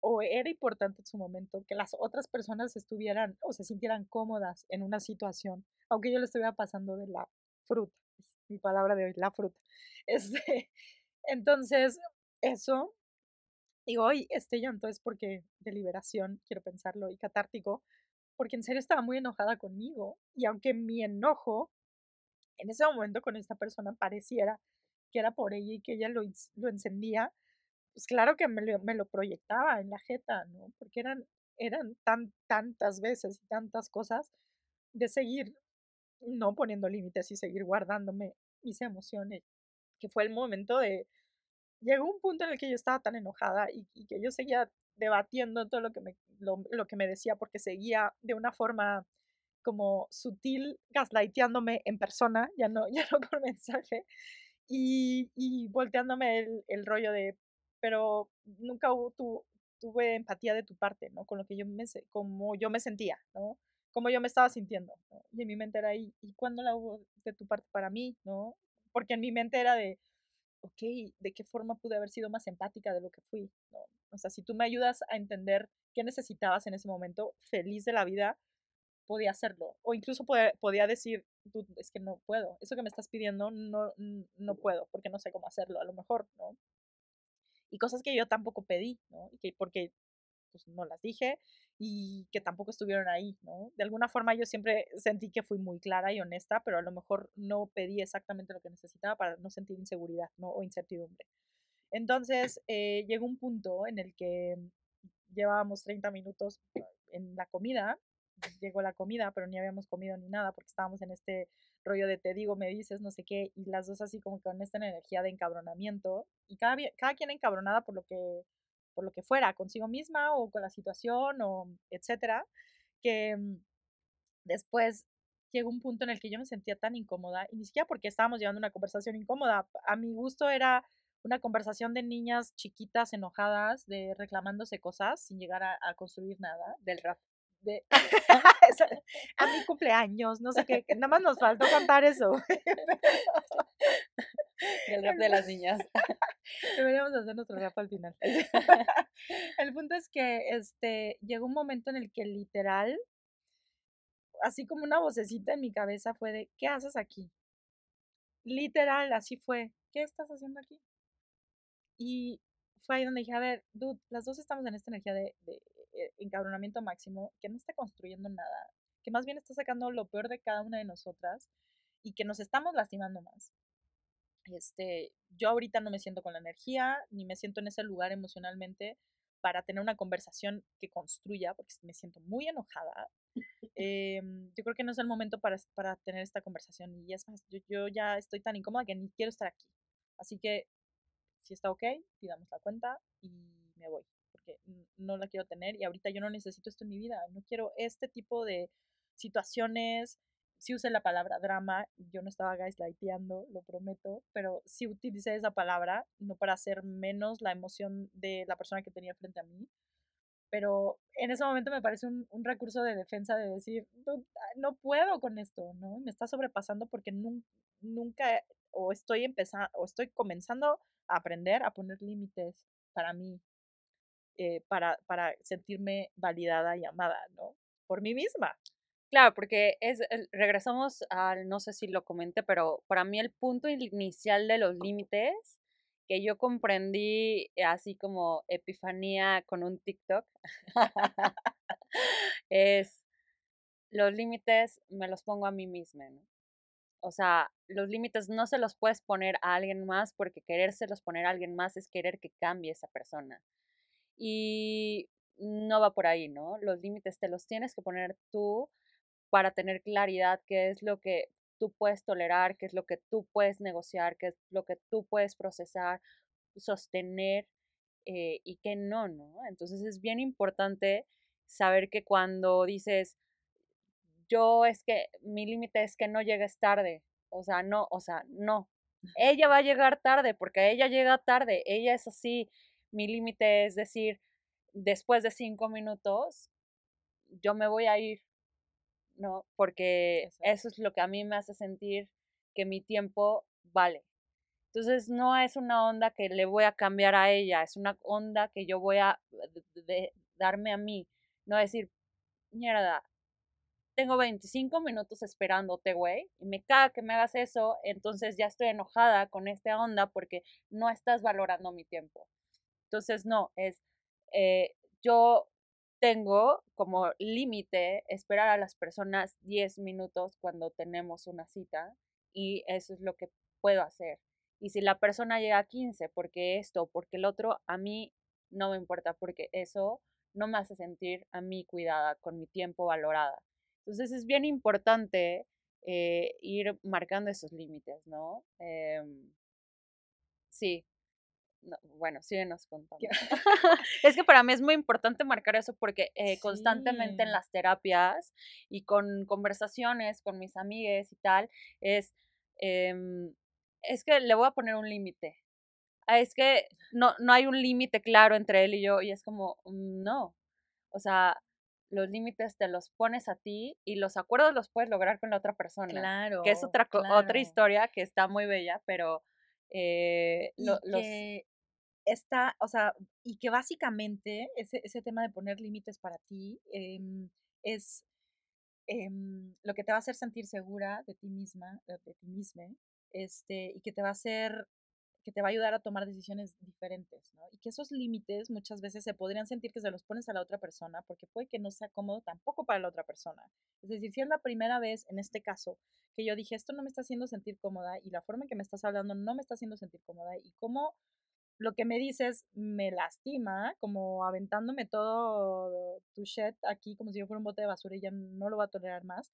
o era importante en su momento que las otras personas estuvieran o se sintieran cómodas en una situación, aunque yo le estuviera pasando de la fruta, mi palabra de hoy, la fruta. *laughs* Este, entonces, eso, digo, hoy este llanto es porque de liberación, quiero pensarlo, y catártico, porque en serio estaba muy enojada conmigo, y aunque mi enojo en ese momento con esta persona pareciera que era por ella y que ella lo, lo encendía, pues claro que me lo, proyectaba en la jeta, ¿no? Porque eran, eran tan, tantas veces y tantas cosas de seguir no poniendo límites y seguir guardándome mis emociones, que fue el momento de, llegó un punto en el que yo estaba tan enojada y, que yo seguía debatiendo todo lo que, me, lo, lo que me decía porque seguía de una forma como sutil gaslighteándome en persona, ya no, *laughs* ya no por mensaje, y, y volteándome el, el, rollo de, pero nunca hubo, tu, tuve empatía de tu parte, ¿no? Con lo que yo me, como yo me sentía, ¿no? Como yo me estaba sintiendo, ¿no? Y en mi mente era, ¿y, ¿y cuándo la hubo de tu parte para mí, ¿no? Porque en mi mente era de, ok, ¿de qué forma pude haber sido más empática de lo que fui, ¿no? O sea, si tú me ayudas a entender qué necesitabas en ese momento, feliz de la vida, podía hacerlo. O incluso podía decir, es que no puedo, eso que me estás pidiendo no, no puedo, porque no sé cómo hacerlo, a lo mejor, ¿no? Y cosas que yo tampoco pedí, ¿no? Y que porque pues no las dije y que tampoco estuvieron ahí, ¿no? De alguna forma yo siempre sentí que fui muy clara y honesta, pero a lo mejor no pedí exactamente lo que necesitaba para no sentir inseguridad, ¿no? O incertidumbre. Entonces eh, llegó un punto en el que llevábamos 30 minutos en la comida llegó la comida, pero ni habíamos comido ni nada porque estábamos en este rollo de te digo, me dices, no sé qué, y las dos así como con esta energía de encabronamiento, y cada, cada quien encabronada por lo que por lo que fuera, consigo misma o con la situación o etcétera, que mm, después llegó un punto en el que yo me sentía tan incómoda, y ni siquiera porque estábamos llevando una conversación incómoda, a mi gusto era una conversación de niñas chiquitas enojadas, de reclamándose cosas sin llegar a, construir nada. Del. De, *laughs* a mi cumpleaños, no sé qué, nada más nos faltó cantar eso. *laughs* El rap de las niñas. *laughs* Deberíamos hacer nuestro rap al final. El punto es que este llegó un momento en el que literal, así como una vocecita en mi cabeza fue de, ¿qué haces aquí? Literal, así fue. ¿Qué estás haciendo aquí? Y fue ahí donde dije, a ver, dude, las dos estamos en esta energía de, de encabronamiento máximo, que no está construyendo nada, que más bien está sacando lo peor de cada una de nosotras y que nos estamos lastimando más. Este, yo ahorita no me siento con la energía, ni me siento en ese lugar emocionalmente para tener una conversación que construya, porque me siento muy enojada. Em, yo creo que no es el momento para, para tener esta conversación. Y es más, yo, yo ya estoy tan incómoda que ni quiero estar aquí. Así que, si está ok, pidamos la cuenta y me voy, no la quiero tener y ahorita yo no necesito esto en mi vida. No quiero este tipo de situaciones sí usé la palabra drama, yo no estaba gaslighteando, lo prometo, pero sí utilicé esa palabra, no para hacer menos la emoción de la persona que tenía frente a mí, pero en ese momento me parece un, recurso de defensa de decir, no, no, puedo con esto, ¿no? Me está sobrepasando porque nunca, nunca o estoy empezando, o estoy comenzando a aprender a poner límites para mí, eh, para, para sentirme validada y amada, ¿no? Por mí misma. Claro, porque es, regresamos al, no sé si lo comenté, pero para mí el punto inicial de los límites que yo comprendí así como epifanía con un TikTok *laughs* es los límites me los pongo a mí misma, ¿no? O sea, los límites no se los puedes poner a alguien más porque querérselos poner a alguien más es querer que cambie esa persona. Y no va por ahí, ¿no? Los límites te los tienes que poner tú para tener claridad qué es lo que tú puedes tolerar, qué es lo que tú puedes negociar, qué es lo que tú puedes procesar, sostener eh, y qué no, ¿no? Entonces es bien importante saber que cuando dices, yo es que mi límite es que no llegues tarde, o sea, no, o sea, no. Ella va a llegar tarde porque ella llega tarde, ella es así. Mi límite es decir, después de cinco minutos, yo me voy a ir ¿no? Porque eso es lo que a mí me hace sentir que mi tiempo vale. Entonces no es una onda que le voy a cambiar a ella, es una onda que yo voy a darme a mí, no decir, mierda, tengo 25 minutos esperándote, güey, y me caga que me hagas eso, entonces ya estoy enojada con esta onda porque no estás valorando mi tiempo. Entonces, no, es, eh, yo tengo como límite esperar a las personas 10 minutos cuando tenemos una cita y eso es lo que puedo hacer. Y si la persona llega a 15 porque esto, porque el otro, a mí no me importa porque eso no me hace sentir a mí cuidada, con mi tiempo valorada. Entonces es bien importante eh, ir marcando esos límites, ¿no? Em, sí, bueno, síguenos contando. *laughs* *laughs* es que para mí es muy importante marcar eso porque eh, constantemente en las terapias y con conversaciones con mis amigas y tal, es, em, es que le voy a poner un límite. Ah, es que no, no hay un límite claro entre él y yo y es como, mm, no. O sea, los límites te los pones a ti y los acuerdos los puedes lograr con la otra persona. Claro. Que es otra, otra historia que está muy bella, pero eh, los... está, o sea, y que básicamente ese, ese tema de poner límites para ti em, es em, lo que te va a hacer sentir segura de ti misma, de, ti misma, este, y que te va a hacer que te va a ayudar a tomar decisiones diferentes, ¿no? Y que esos límites muchas veces se podrían sentir que se los pones a la otra persona porque puede que no sea cómodo tampoco para la otra persona. Es decir, si es la primera vez en este caso que yo dije, esto no me está haciendo sentir cómoda y la forma en que me estás hablando no me está haciendo sentir cómoda y cómo lo que me dices me lastima, como aventándome todo tu shit aquí como si yo fuera un bote de basura y ya no lo va a tolerar más,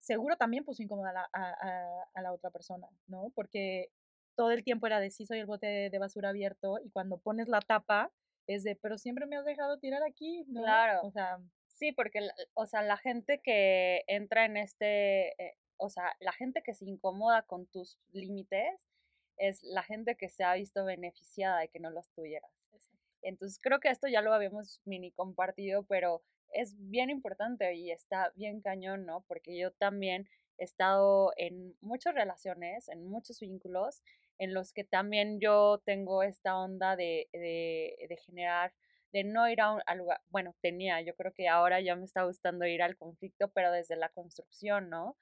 seguro también puso incómoda a la, otra persona, ¿no? Porque todo el tiempo era de sí soy el bote de, basura abierto y cuando pones la tapa es de, pero siempre me has dejado tirar aquí, ¿no? Claro. O sea, Sí, porque, o sea, la gente que entra en este, eh, o sea, la gente que se incomoda con tus límites es la gente que se ha visto beneficiada de que no los tuvieras. Entonces creo que esto ya lo habíamos mini compartido, pero es bien importante y está bien cañón, ¿no? Porque yo también he estado en muchas relaciones, en muchos vínculos, en los que también yo tengo esta onda de, de, generar, de no ir a un lugar, bueno, tenía, yo creo que ahora ya me está gustando ir al conflicto, pero desde la construcción, ¿no?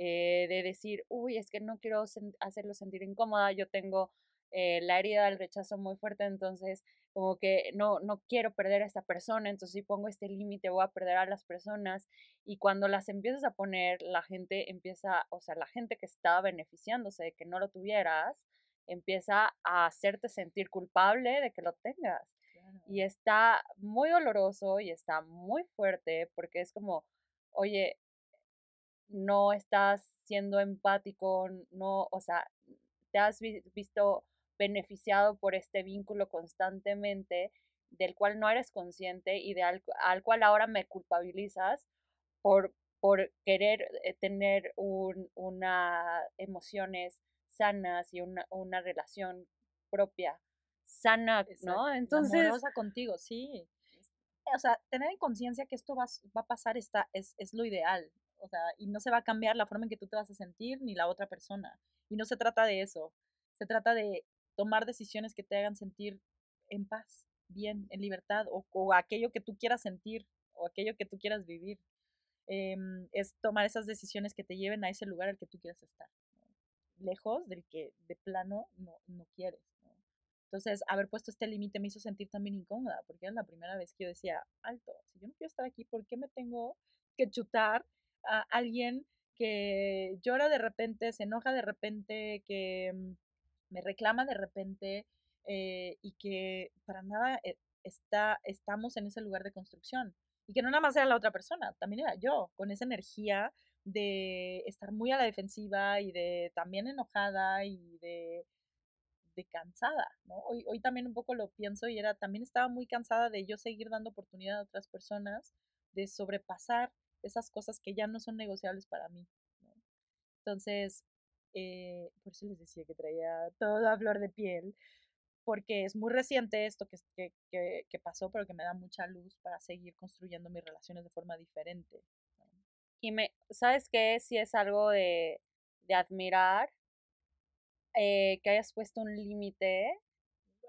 Eh, de decir, uy, es que no quiero hacerlo sentir incómoda, yo tengo eh, la herida del rechazo muy fuerte, entonces como que no, no quiero perder a esta persona, entonces si pongo este límite voy a perder a las personas y cuando las empiezas a poner, la gente empieza, o sea, la gente que estaba beneficiándose de que no lo tuvieras, empieza a hacerte sentir culpable de que lo tengas. Y está muy doloroso y está muy fuerte porque es como, oye, no estás siendo empático, no, o sea, te has visto beneficiado por este vínculo constantemente del cual no eres consciente y de al, cual ahora me culpabilizas por, por querer eh, tener un, una emociones sanas y una, una relación propia sana, ¿no? Entonces... Amorosa contigo, sí. O sea, tener en conciencia que esto va, va, a pasar está, es, es lo ideal. O sea, y no se va a cambiar la forma en que tú te vas a sentir ni la otra persona. Y no se trata de eso. Se trata de tomar decisiones que te hagan sentir en paz, bien, en libertad, o, aquello que tú quieras sentir, o aquello que tú quieras vivir. Em, es tomar esas decisiones que te lleven a ese lugar al que tú quieras estar, lejos del que de plano no, no quieres. Entonces, haber puesto este límite me hizo sentir también incómoda, porque era la primera vez que yo decía, alto, si yo no quiero estar aquí, ¿por qué me tengo que chutar a alguien que llora de repente, se enoja de repente, que mm, me reclama de repente eh, y que para nada eh, está, estamos en ese lugar de construcción. Y que no nada más era la otra persona, también era yo, con esa energía de estar muy a la defensiva y de también enojada y de, de cansada, ¿no? Hoy, hoy también un poco lo pienso y era, también estaba muy cansada de yo seguir dando oportunidad a otras personas de sobrepasar esas cosas que ya no son negociables para mí. Entonces, eh, por eso les decía que traía toda flor de piel, porque es muy reciente esto que, que, que, pasó, pero que me da mucha luz para seguir construyendo mis relaciones de forma diferente. Y me, ¿sabes qué? Si es algo de, de admirar, eh, que hayas puesto un límite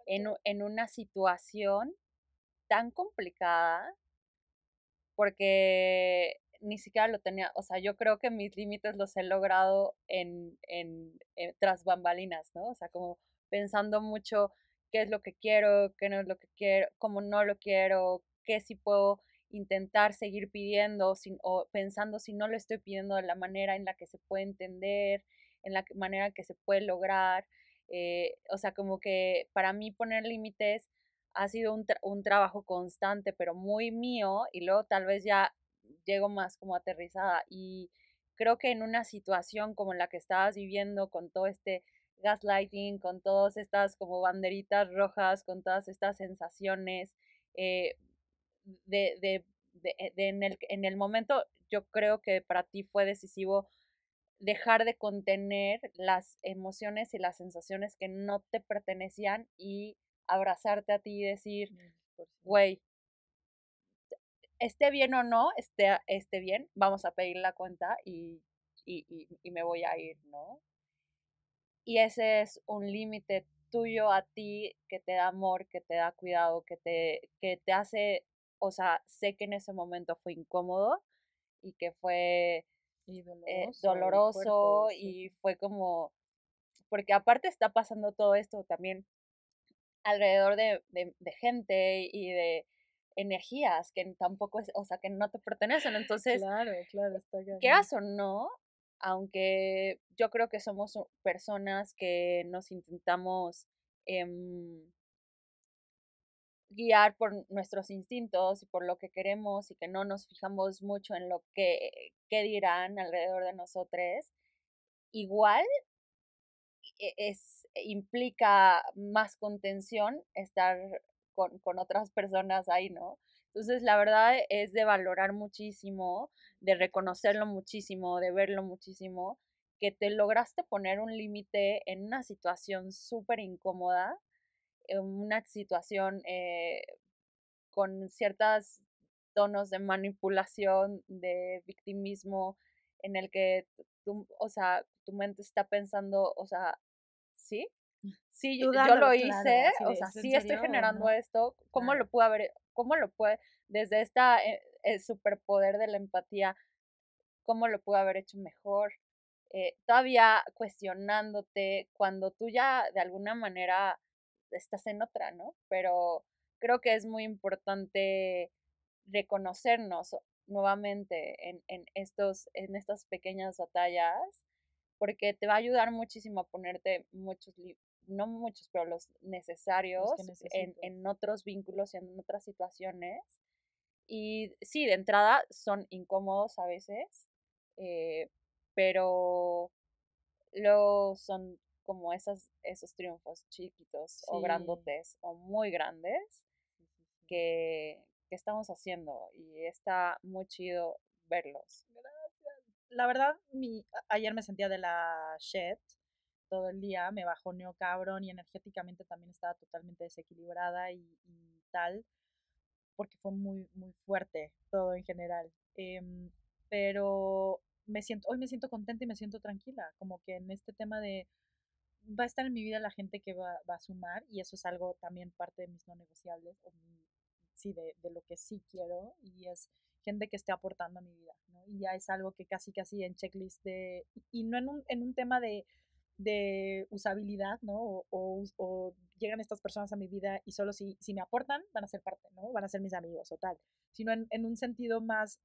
en, en una situación tan complicada, porque ni siquiera lo tenía, o sea, yo creo que mis límites los he logrado en, en, tras bambalinas, ¿no? O sea, como pensando mucho qué es lo que quiero, qué no es lo que quiero, cómo no lo quiero, qué sí puedo intentar seguir pidiendo o pensando si no lo estoy pidiendo de la manera en la que se puede entender, en la manera que se puede lograr. Eh, o sea, como que para mí poner límites ha sido un, un, trabajo constante, pero muy mío, y luego tal vez ya llego más como aterrizada y creo que en una situación como la que estabas viviendo con todo este gaslighting, con todas estas como banderitas rojas, con todas estas sensaciones, eh, de, de, de, en, el, en el momento yo creo que para ti fue decisivo dejar de contener las emociones y las sensaciones que no te pertenecían y abrazarte a ti y decir, güey, esté bien o no, esté, esté bien, vamos a pedir la cuenta y, y, y, me voy a ir, ¿no? Y ese es un límite tuyo a ti que te da amor, que te da cuidado, que te, que te hace, o sea, sé que en ese momento fue incómodo y que fue eh, doloroso, y, fue como, porque aparte está pasando todo esto también alrededor de, de gente y de energías que tampoco es, o sea, que no te pertenecen. Entonces, claro, claro, está quieras o no, aunque yo creo que somos personas que nos intentamos em, guiar por nuestros instintos y por lo que queremos y que no nos fijamos mucho en lo que, que dirán alrededor de nosotros, igual es, implica más contención estar con, con otras personas ahí, ¿no? Entonces, la verdad es de valorar muchísimo, de reconocerlo muchísimo, de verlo muchísimo, que te lograste poner un límite en una situación súper incómoda, en una situación eh, con ciertos tonos de manipulación, de victimismo, en el que tú, o sea, tu mente está pensando, o sea, ¿sí? Sí, yo lo hice, o sea, sí estoy generando esto, ¿cómo lo puedo haber, cómo lo puede, desde esta eh, el superpoder de la empatía, cómo lo puedo haber hecho mejor? Eh, todavía cuestionándote cuando tú ya de alguna manera estás en otra, ¿no? Pero creo que es muy importante reconocernos nuevamente en, en, estos, en estas pequeñas batallas, porque te va a ayudar muchísimo a ponerte muchos, no muchos, pero los necesarios en, en, otros vínculos, en otras situaciones. Y sí, de entrada son incómodos a veces, eh, pero luego son como esas, esos triunfos chiquitos o grandotes o muy grandes que, que, estamos haciendo y está muy chido verlos. Gracias. La verdad, mi, ayer me sentía de la shit todo el día, me bajoneó cabrón y energéticamente también estaba totalmente desequilibrada y, tal, porque fue muy, muy fuerte todo en general. Eh, pero me siento, hoy me siento contenta y me siento tranquila, como que en este tema de va a estar en mi vida la gente que va, va a sumar y eso es algo también parte de mis no negociables, sí, de, de, lo que sí quiero y es gente que esté aportando a mi vida, ¿no? Y ya es algo que casi casi en checklist de, y no en un, en un tema de, de usabilidad, ¿no? O, llegan estas personas a mi vida y solo si, si me aportan van a ser parte, ¿no? Van a ser mis amigos o tal, sino en, en un sentido más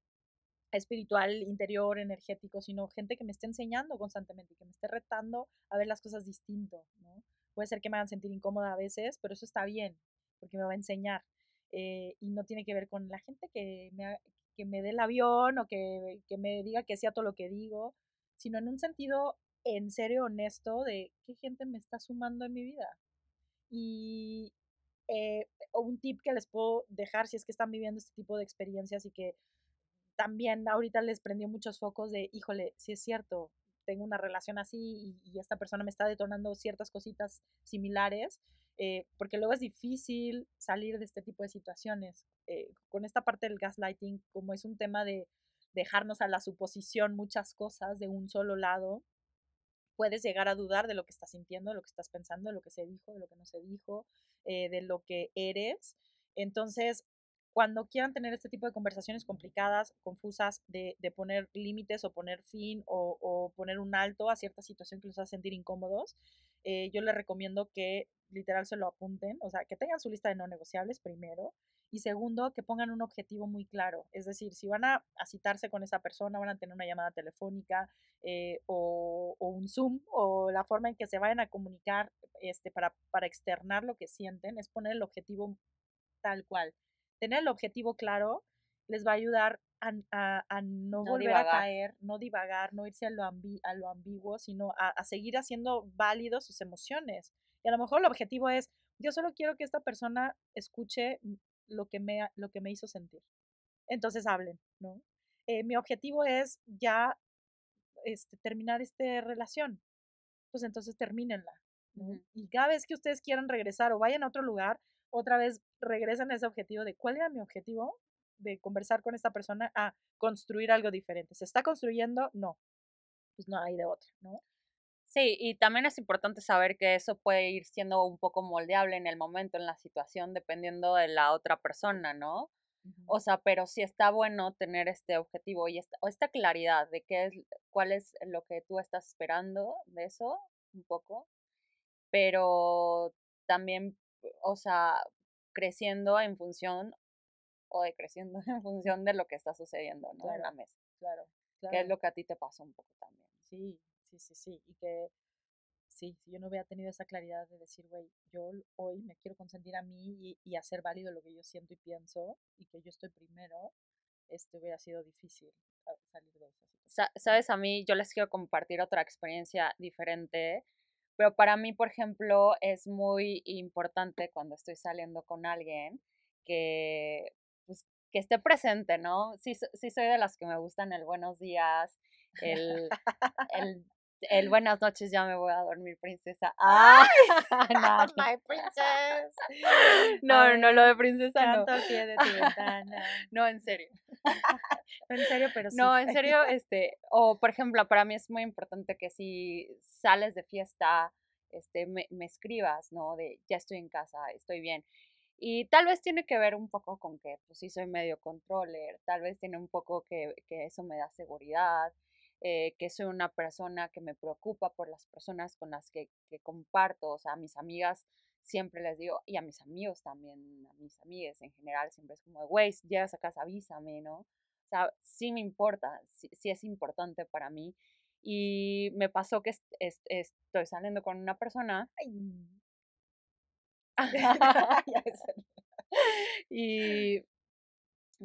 espiritual, interior, energético, sino gente que me esté enseñando constantemente que me esté retando a ver las cosas distinto, ¿no? Puede ser que me hagan sentir incómoda a veces, pero eso está bien, porque me va a enseñar. Eh, y no tiene que ver con la gente que me, que me dé el avión o que, que me diga que sea todo lo que digo, sino en un sentido en serio, honesto, de qué gente me está sumando en mi vida. Y eh, un tip que les puedo dejar si es que están viviendo este tipo de experiencias y que también ahorita les prendió muchos focos de, híjole, si es cierto, tengo una relación así y, esta persona me está detonando ciertas cositas similares, eh, porque luego es difícil salir de este tipo de situaciones. Eh, con esta parte del gaslighting, como es un tema de dejarnos a la suposición muchas cosas de un solo lado, puedes llegar a dudar de lo que estás sintiendo, de lo que estás pensando, de lo que se dijo, de lo que no se dijo, eh, de lo que eres. Entonces, cuando quieran tener este tipo de conversaciones complicadas, confusas, de, de poner límites o poner fin o, o, poner un alto a cierta situación que los hace sentir incómodos, eh, yo les recomiendo que literal se lo apunten, o sea, que tengan su lista de no negociables primero y segundo, que pongan un objetivo muy claro. Es decir, si van a, a citarse con esa persona, van a tener una llamada telefónica eh, o, o, un Zoom o la forma en que se vayan a comunicar este, para, para externar lo que sienten, es poner el objetivo tal cual tener el objetivo claro les va a ayudar a, a, a no, no, volver divagar. a caer, no divagar, no irse a lo, ambi, a lo ambiguo, sino a, a, seguir haciendo válidos sus emociones. Y a lo mejor el objetivo es, yo solo quiero que esta persona escuche lo que me, lo que me hizo sentir. Entonces hablen, ¿no? Eh, mi objetivo es ya este, terminar esta relación. Pues entonces termínenla. ¿no? Uh -huh. Y cada vez que ustedes quieran regresar o vayan a otro lugar, otra vez regresan a ese objetivo de cuál era mi objetivo de conversar con esta persona a construir algo diferente. ¿Se está construyendo? No. Pues no hay de otra, ¿no? Sí, y también es importante saber que eso puede ir siendo un poco moldeable en el momento, en la situación, dependiendo de la otra persona, ¿no? Uh -huh. O sea, pero sí está bueno tener este objetivo y esta, o esta claridad de qué es, cuál es lo que tú estás esperando de eso, un poco, pero también o sea, creciendo en función o decreciendo *laughs* en función de lo que está sucediendo, ¿no? Claro, en la mesa. Claro, claro. Que es lo que a ti te pasó un poco también. Sí, sí, sí, sí. Y que, sí, si yo no hubiera tenido esa claridad de decir, güey, yo hoy me quiero consentir a mí y, y, hacer válido lo que yo siento y pienso y que yo estoy primero, este hubiera sido difícil salir de situación. Sabes, a mí yo les quiero compartir otra experiencia diferente Pero para mí, por ejemplo, es muy importante cuando estoy saliendo con alguien que, pues, que esté presente, ¿no? Sí, sí soy de las que me gustan el buenos días, el, *laughs* el el buenas noches, ya me voy a dormir, princesa. ¡Ay! *laughs* *laughs* no, My princess. No, no, lo de princesa no. pie de tu ventana. *laughs* No, en serio. en serio, pero sí. No, en serio, este, o por ejemplo, para mí es muy importante que si sales de fiesta, este, me, me escribas, ¿no? De ya estoy en casa, estoy bien. Y tal vez tiene que ver un poco con que, pues sí, soy medio controller, tal vez tiene un poco que, que eso me da seguridad, eh, que soy una persona que me preocupa por las personas con las que, que, comparto, o sea, a mis amigas siempre les digo, y a mis amigos también, a mis amigas en general, siempre es como, güey, si llegas a casa avísame, ¿no? O sea, sí me importa, sí, sí es importante para mí. Y me pasó que estoy saliendo con una persona. *laughs* y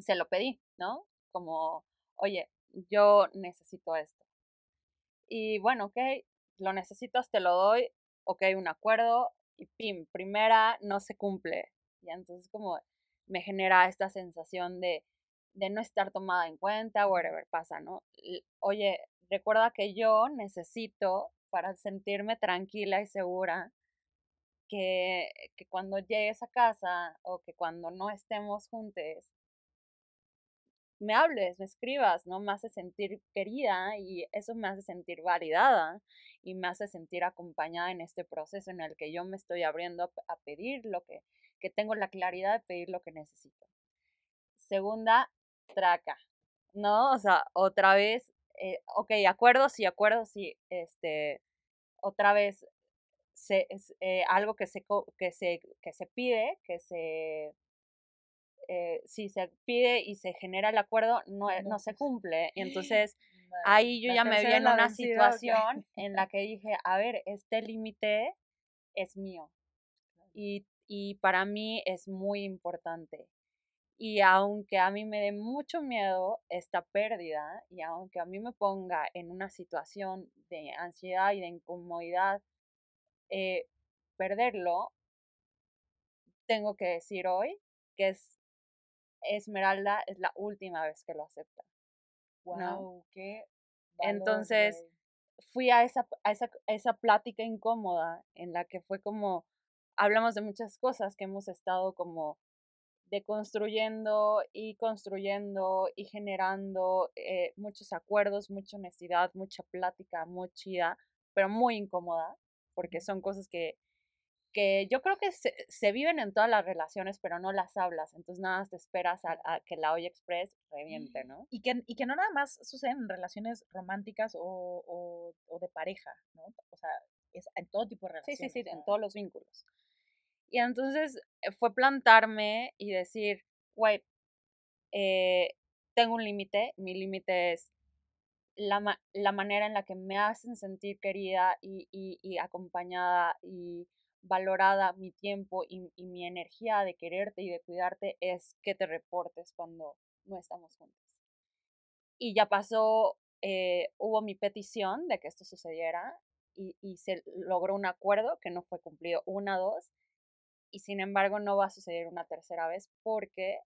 se lo pedí, ¿no? Como, oye, yo necesito esto. Y bueno, ok, lo necesitas, te lo doy, ok, un acuerdo, y pim, primera no se cumple. Y entonces como me genera esta sensación de, de no estar tomada en cuenta, whatever pasa, ¿no? Oye, recuerda que yo necesito para sentirme tranquila y segura que, que cuando llegues a casa o que cuando no estemos juntos, me hables, me escribas, ¿no? Me hace sentir querida y eso me hace sentir validada y me hace sentir acompañada en este proceso en el que yo me estoy abriendo a, pedir lo que, que tengo la claridad de pedir lo que necesito. Segunda, traca, ¿no? O sea, otra vez, eh, ok, acuerdo, sí, acuerdo, sí, este, otra vez, se, es, eh, algo que se, que, se, que se pide, que se eh, si se pide y se genera el acuerdo, no, e, no se cumple. Y entonces ahí yo ya me vi en una situación en la *laughs* que dije, a ver, este límite es mío. Y, y para mí es muy importante. Y aunque a mí me dé mucho miedo esta pérdida, y aunque a mí me ponga en una situación de ansiedad y de incomodidad, eh, perderlo, tengo que decir hoy que es Esmeralda es la última vez que lo acepta. Wow, qué Entonces fui a esa, a esa, esa plática incómoda en la que fue como, hablamos de muchas cosas que hemos estado como deconstruyendo y construyendo y generando eh, muchos acuerdos, mucha honestidad, mucha plática muy chida, pero muy incómoda, porque son cosas que que yo creo que se, se, viven en todas las relaciones, pero no las hablas, entonces nada más te esperas a, a que la Hoy Express reviente, ¿no? Y que, y que no nada más suceden en relaciones románticas o, o, o, de pareja, ¿no? O sea, es en todo tipo de relaciones. Sí, sí, sí, en todos los vínculos. Y entonces eh, fue plantarme y decir, güey, eh, tengo un límite, mi límite es la, la manera en la que me hacen sentir querida y, y, y acompañada y valorada mi tiempo y, mi energía de quererte y de cuidarte es que te reportes cuando no estamos juntos. Y ya pasó, eh, hubo mi petición de que esto sucediera y, y, se logró un acuerdo que no fue cumplido una, dos, y sin embargo no va a suceder una tercera vez porque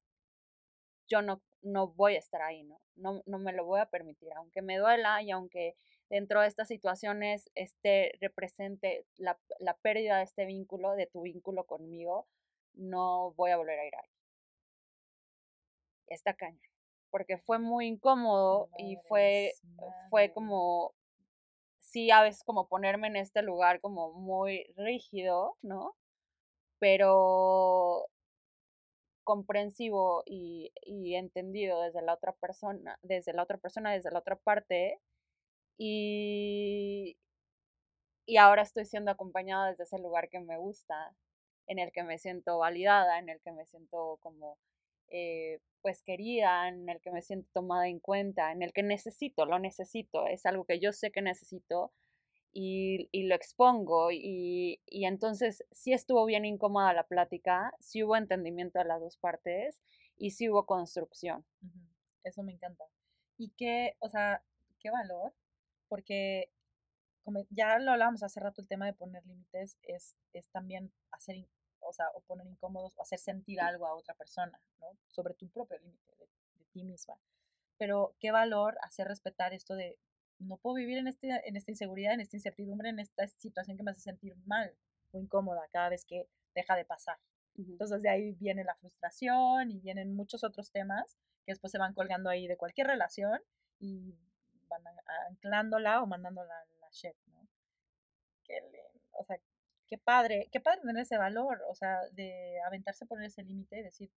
yo no, no voy a estar ahí, ¿no? ¿no? No me lo voy a permitir, aunque me duela y aunque dentro de estas situaciones este, represente la, la pérdida de este vínculo, de tu vínculo conmigo, no voy a volver a ir ahí. Esta caña. Porque fue muy incómodo y fue, fue como, sí, a veces como ponerme en este lugar como muy rígido, ¿no? Pero comprensivo y, y entendido desde la otra persona, desde la otra persona, desde la otra parte, y, y ahora estoy siendo acompañada desde ese lugar que me gusta, en el que me siento validada, en el que me siento como eh, pues querida, en el que me siento tomada en cuenta, en el que necesito, lo necesito, es algo que yo sé que necesito y, y lo expongo y, y, entonces sí estuvo bien incómoda la plática, sí hubo entendimiento de las dos partes y sí hubo construcción. Eso me encanta. Y qué, o sea, qué valor porque como ya lo hablábamos hace rato, el tema de poner límites es, es también hacer, o sea, o poner incómodos o hacer sentir algo a otra persona, ¿no? Sobre tu propio límite, de, de ti misma. Pero qué valor hacer respetar esto de no puedo vivir en, este, en esta inseguridad, en esta incertidumbre, en esta situación que me hace sentir mal o incómoda cada vez que deja de pasar. Entonces de ahí viene la frustración y vienen muchos otros temas que después se van colgando ahí de cualquier relación y van anclándola o mandándola a la shit, ¿no? Qué lin- o sea, qué padre, qué padre tener ese valor, o sea, de aventarse por ese límite y decir,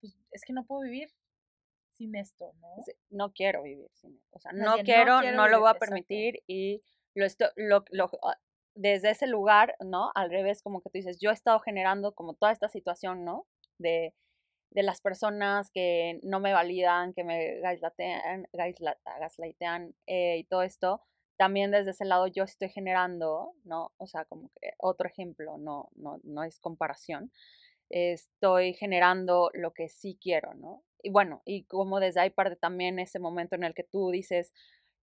pues es que no puedo vivir sin esto, ¿no? No quiero vivir sin él. O sea, no quiero, no, lo voy a exacto. permitir y lo estoy, lo, lo- ah, desde ese lugar, ¿no? Al revés, como que tú dices, yo he estado generando como toda esta situación, ¿no? De, de las personas que no me validan, que me gaslatean, eh, y todo esto. También desde ese lado yo estoy generando, ¿no? O sea, como que otro ejemplo, no, no, no es comparación estoy generando lo que sí quiero, ¿no? Y bueno, y como desde ahí parte también ese momento en el que tú dices,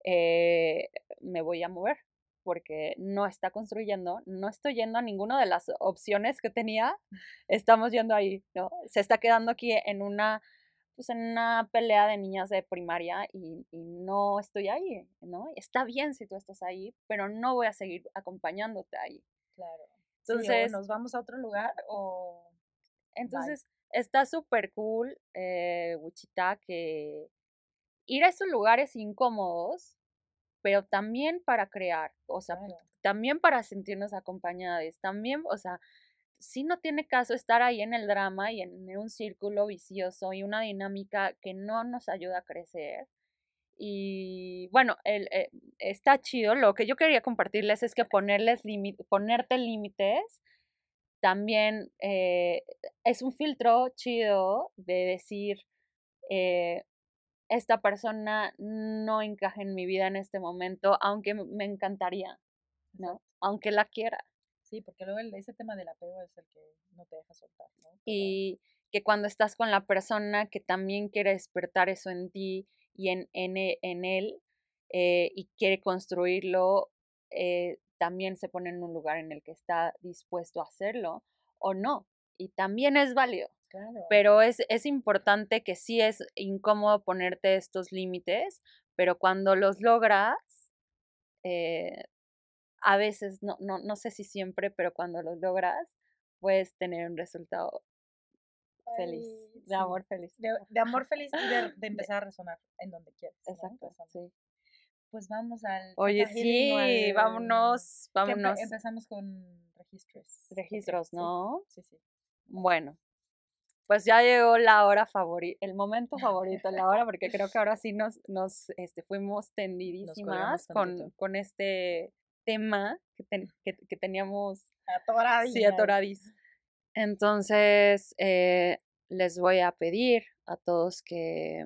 eh, me voy a mover, porque no está construyendo, no estoy yendo a ninguna de las opciones que tenía, estamos yendo ahí, ¿no? Se está quedando aquí en una, pues en una pelea de niñas de primaria y, y no estoy ahí, ¿no? Está bien si tú estás ahí, pero no voy a seguir acompañándote ahí. Claro. Sí, Entonces, nos vamos a otro lugar o entonces, está súper cool, eh, Wichita, que ir a esos lugares incómodos, pero también para crear, o sea, claro, también para sentirnos acompañadas, también, o sea, sí no tiene caso estar ahí en el drama y en un círculo vicioso y una dinámica que no nos ayuda a crecer. Y bueno, el, eh, está chido. Lo que yo quería compartirles es que ponerles ponerte límites también eh, es un filtro chido de decir, eh, esta persona no encaja en mi vida en este momento, aunque me encantaría, ¿no? Aunque la quiera. Sí, porque luego el- ese tema del apego es el que no te deja soltar, ¿no? Pero- Y que cuando estás con la persona que también quiere despertar eso en ti y en, en, e- en él eh, y quiere construirlo, eh, también se pone en un lugar en el que está dispuesto a hacerlo o no. Y también es válido. Claro. Pero es, es importante que sí es incómodo ponerte estos límites, pero cuando los logras, eh, a veces, no, no, no sé si siempre, pero cuando los logras, puedes tener un resultado feliz, Ay, de sí. amor feliz. De, de amor feliz y de, de *laughs* empezar a resonar en donde quieras. Exacto, sí. Pues vamos al. Oye, sí, al- vámonos, ¿Qué empe- vámonos. empezamos con registros. Registros, ¿no? Sí, sí. Bueno, pues ya llegó la hora favorita, el momento favorito, la hora, porque creo que *laughs* ahora sí nos, nos este, fuimos tendidísimas con, con este tema que, ten- que, que teníamos Atoradillas. sí. Entonces, eh, les voy a pedir a todos que,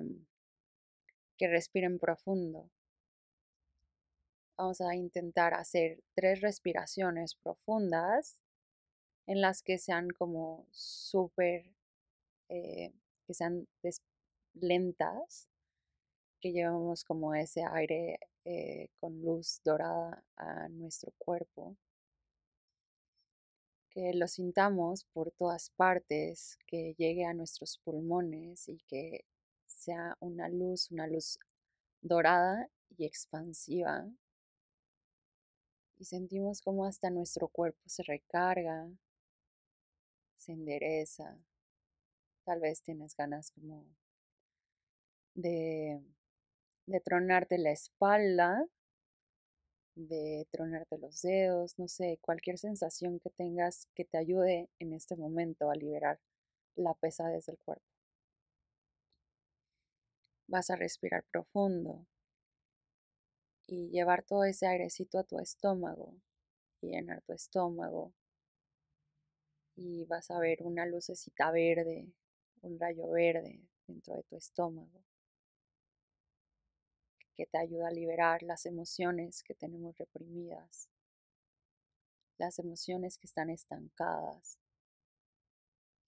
que respiren profundo. Vamos a intentar hacer tres respiraciones profundas en las que sean como súper, eh, que sean lentas, que llevemos como ese aire eh, con luz dorada a nuestro cuerpo, que lo sintamos por todas partes, que llegue a nuestros pulmones y que sea una luz, una luz dorada y expansiva. Y sentimos como hasta nuestro cuerpo se recarga, se endereza. Tal vez tienes ganas como de, tronarte la espalda, de tronarte los dedos, no sé, cualquier sensación que tengas que te ayude en este momento a liberar la pesadez del cuerpo. Vas a respirar profundo y llevar todo ese airecito a tu estómago y llenar tu estómago y vas a ver una lucecita verde, un rayo verde dentro de tu estómago que te ayuda a liberar las emociones que tenemos reprimidas, las emociones que están estancadas,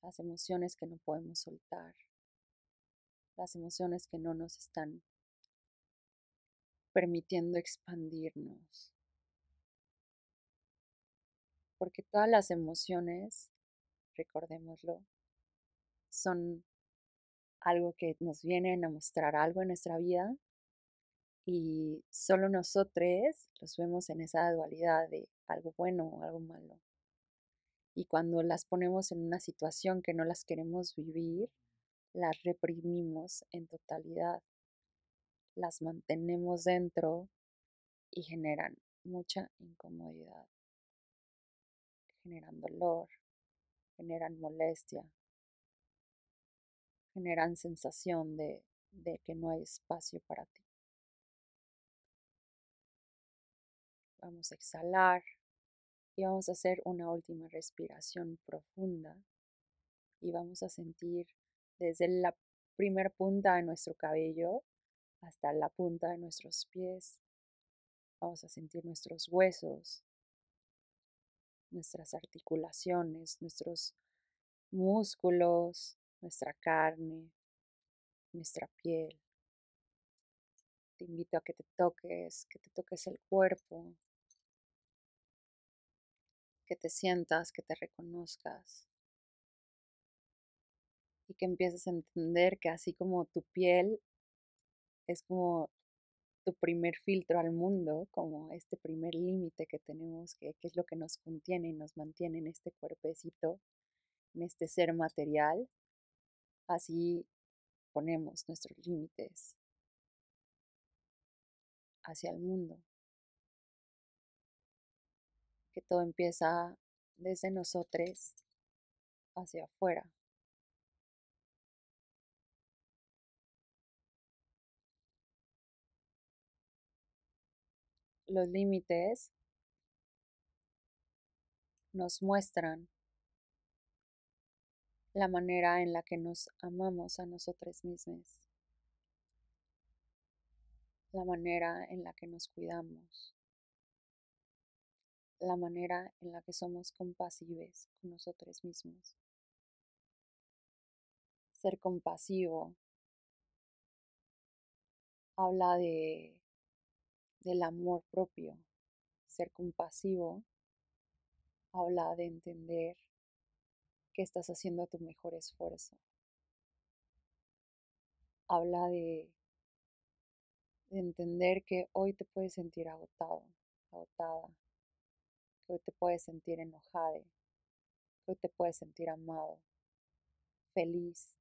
las emociones que no podemos soltar, las emociones que no nos están permitiendo expandirnos. porque todas las emociones, recordémoslo, son algo que nos vienen a mostrar algo en nuestra vida y solo nosotros los vemos en esa dualidad de algo bueno o algo malo. Y cuando las ponemos en una situación que no las queremos vivir, las reprimimos en totalidad, las mantenemos dentro y generan mucha incomodidad, generan dolor, generan molestia, generan sensación de, de que no hay espacio para ti. Vamos a exhalar y vamos a hacer una última respiración profunda y vamos a sentir desde la primera punta de nuestro cabello hasta la punta de nuestros pies. Vamos a sentir nuestros huesos, nuestras articulaciones, nuestros músculos, nuestra carne, nuestra piel. Te invito a que te toques, que te toques el cuerpo, que te sientas, que te reconozcas y que empieces a entender que así como tu piel es como tu primer filtro al mundo, como este primer límite que tenemos, que, es lo que nos contiene y nos mantiene en este cuerpecito, en este ser material, Así ponemos nuestros límites hacia el mundo. Que todo empieza desde nosotros hacia afuera. Los límites nos muestran la manera en la que nos amamos a nosotros mismos, la manera en la que nos cuidamos, la manera en la que somos compasivos con nosotros mismos. Ser compasivo habla de del amor propio. Ser compasivo habla de entender que estás haciendo tu mejor esfuerzo. Habla de, de entender que hoy te puedes sentir agotado, agotada, que hoy te puedes sentir enojada, que hoy te puedes sentir amado, feliz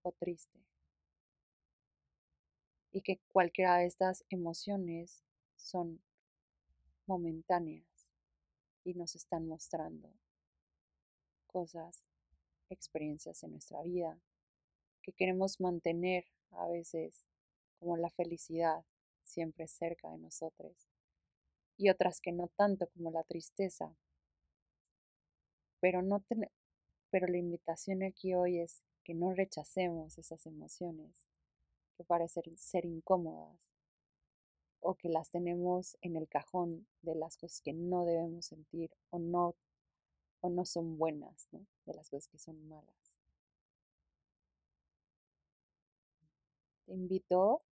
o triste. Y que cualquiera de estas emociones son momentáneas y nos están mostrando cosas, experiencias en nuestra vida que queremos mantener a veces como la felicidad siempre cerca de nosotros y otras que no tanto como la tristeza. Pero no pero la invitación aquí hoy es que no rechacemos esas emociones que parecen ser incómodas o que las tenemos en el cajón de las cosas que no debemos sentir o no o no son buenas, ¿no? de las cosas que son malas. Te invito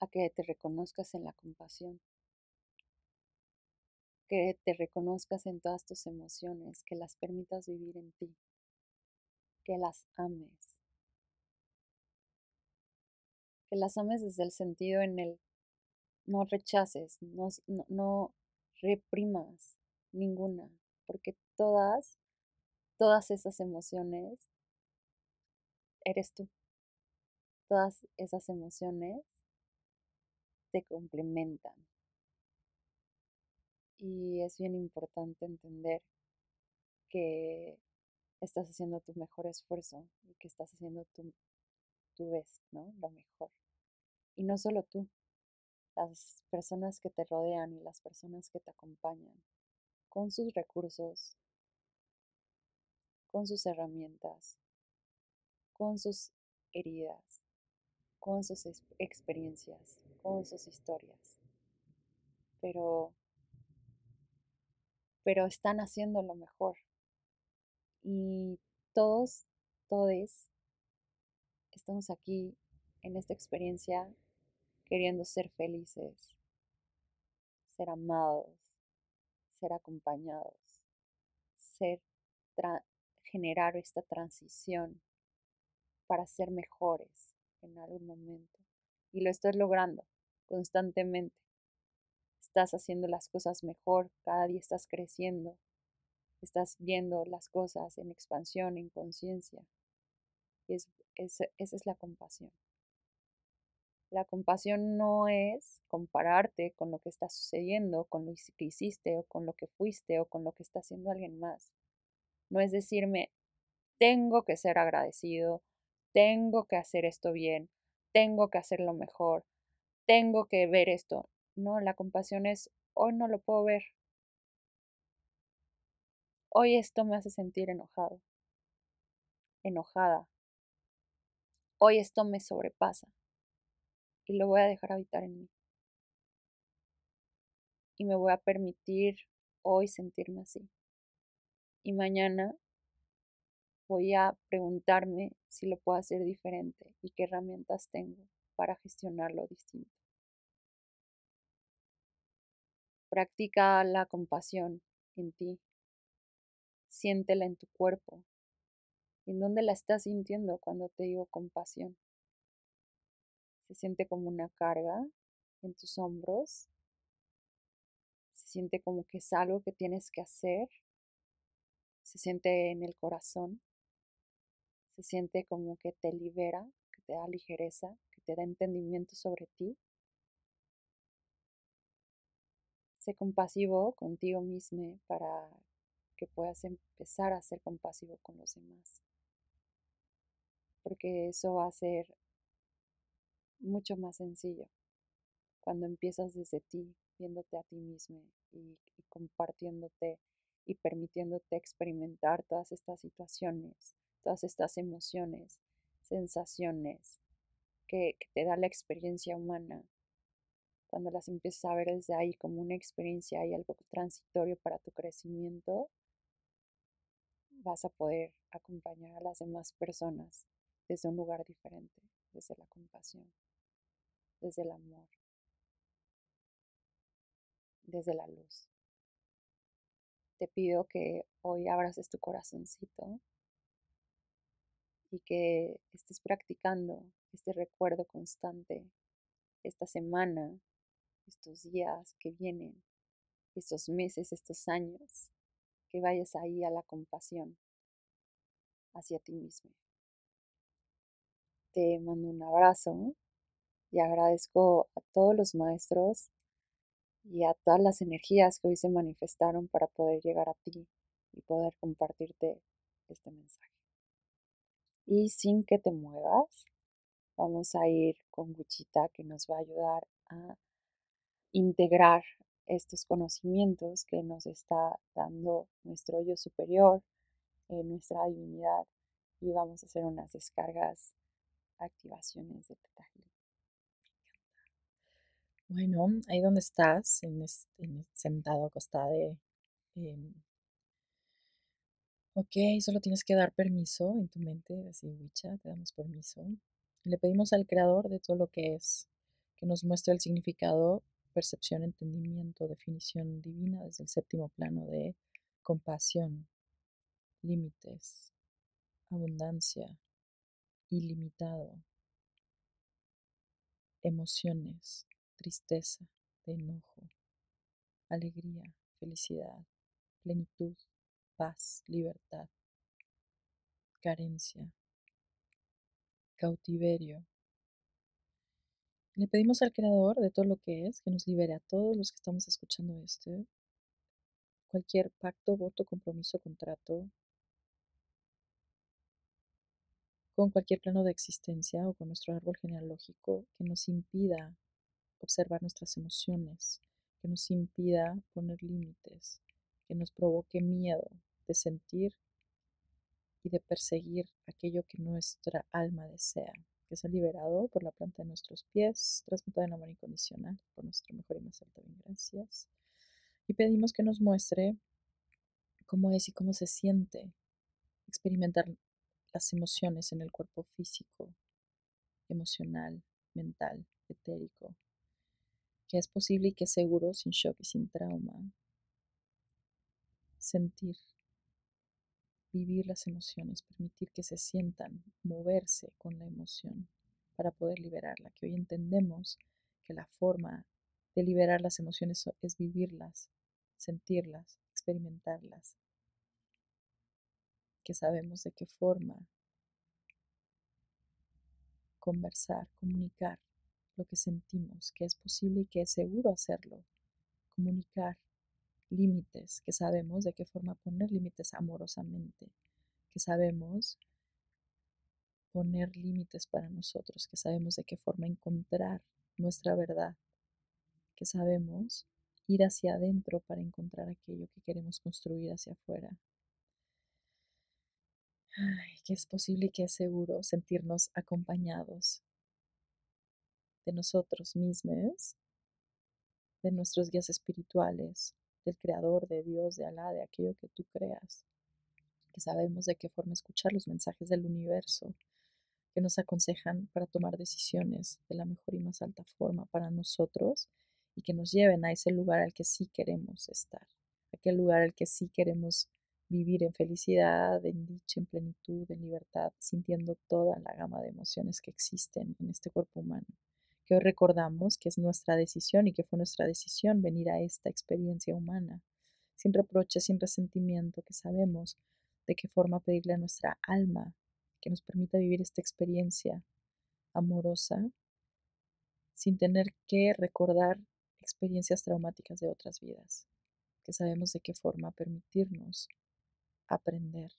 a que te reconozcas en la compasión, que te reconozcas en todas tus emociones, que las permitas vivir en ti, que las ames, que las ames desde el sentido en el no rechaces, no, no, no reprimas, ninguna, porque todas, todas esas emociones eres tú. Todas esas emociones te complementan. Y es bien importante entender que estás haciendo tu mejor esfuerzo y que estás haciendo tu, tu best, ¿no? Lo mejor. Y no solo tú, las personas que te rodean y las personas que te acompañan con sus recursos, con sus herramientas, con sus heridas, con sus experiencias, con sus historias. Pero, pero están haciendo lo mejor. Y todos, todes, estamos aquí en esta experiencia queriendo ser felices, ser amados, ser acompañados, ser generar esta transición para ser mejores en algún momento. Y lo estás logrando constantemente. Estás haciendo las cosas mejor, cada día estás creciendo, estás viendo las cosas en expansión, en conciencia. Es, esa es la compasión. La compasión no es compararte con lo que está sucediendo, con lo que hiciste o con lo que fuiste o con lo que está haciendo alguien más. No es decirme, tengo que ser agradecido, tengo que hacer esto bien, tengo que hacerlo mejor, tengo que ver esto. No, la compasión es, hoy no lo puedo ver. Hoy esto me hace sentir enojado, enojada. Hoy esto me sobrepasa y lo voy a dejar habitar en mí. Y me voy a permitir hoy sentirme así. Y mañana voy a preguntarme si lo puedo hacer diferente y qué herramientas tengo para gestionarlo distinto. Practica la compasión en ti. Siéntela en tu cuerpo. ¿En dónde la estás sintiendo cuando te digo compasión? Se siente como una carga en tus hombros. Se siente como que es algo que tienes que hacer. Se siente en el corazón se siente como que te libera, que te da ligereza, que te da entendimiento sobre ti. Sé compasivo contigo mismo para que puedas empezar a ser compasivo con los demás. Porque eso va a ser mucho más sencillo cuando empiezas desde ti, viéndote a ti mismo y, compartiéndote y permitiéndote experimentar todas estas situaciones todas estas emociones, sensaciones que, te da la experiencia humana, cuando las empiezas a ver desde ahí como una experiencia y algo transitorio para tu crecimiento, vas a poder acompañar a las demás personas desde un lugar diferente, desde la compasión, desde el amor, desde la luz. Te pido que hoy abraces tu corazoncito y que estés practicando este recuerdo constante esta semana, estos días que vienen, estos meses, estos años, que vayas ahí a la compasión hacia ti mismo. Te mando un abrazo y agradezco a todos los maestros y a todas las energías que hoy se manifestaron para poder llegar a ti y poder compartirte este mensaje. Y sin que te muevas, vamos a ir con Guchita que nos va a ayudar a integrar estos conocimientos que nos está dando nuestro yo superior, nuestra divinidad y vamos a hacer unas descargas, activaciones de Teta Bueno, ahí donde estás, en, sentado, acostado, em, Ok, solo tienes que dar permiso en tu mente, así, Wicha, te damos permiso. Le pedimos al Creador de todo lo que es, que nos muestre el significado, percepción, entendimiento, definición divina desde el séptimo plano de compasión, límites, abundancia, ilimitado, emociones, tristeza, enojo, alegría, felicidad, plenitud, paz, libertad, carencia, cautiverio. Le pedimos al Creador de todo lo que es que nos libere a todos los que estamos escuchando esto, cualquier pacto, voto, compromiso, contrato, con cualquier plano de existencia o con nuestro árbol genealógico que nos impida observar nuestras emociones, que nos impida poner límites, que nos provoque miedo de sentir y de perseguir aquello que nuestra alma desea, que sea liberado por la planta de nuestros pies, transmutado en amor incondicional, por nuestro mejor y más alto bien, gracias. Y pedimos que nos muestre cómo es y cómo se siente experimentar las emociones en el cuerpo físico, emocional, mental, etérico, es posible y que es seguro sin shock y sin trauma, sentir, vivir las emociones, permitir que se sientan, moverse con la emoción para poder liberarla, que hoy entendemos que la forma de liberar las emociones es vivirlas, sentirlas, experimentarlas, que sabemos de qué forma conversar, comunicar lo que sentimos, que es posible y que es seguro hacerlo, comunicar límites, que sabemos de qué forma poner límites amorosamente, que sabemos poner límites para nosotros, que sabemos de qué forma encontrar nuestra verdad, que sabemos ir hacia adentro para encontrar aquello que queremos construir hacia afuera. que es posible y que es seguro sentirnos acompañados de nosotros mismos, de nuestros guías espirituales, del Creador, de Dios, de Alá, de aquello que tú creas, que sabemos de qué forma escuchar los mensajes del universo, que nos aconsejan para tomar decisiones de la mejor y más alta forma para nosotros y que nos lleven a ese lugar al que sí queremos estar, aquel lugar al que sí queremos vivir en felicidad, en dicha, en plenitud, en libertad, sintiendo toda la gama de emociones que existen en este cuerpo humano, que hoy recordamos que es nuestra decisión y que fue nuestra decisión venir a esta experiencia humana, sin reproche, sin resentimiento, que sabemos de qué forma pedirle a nuestra alma que nos permita vivir esta experiencia amorosa sin tener que recordar experiencias traumáticas de otras vidas, que sabemos de qué forma permitirnos aprender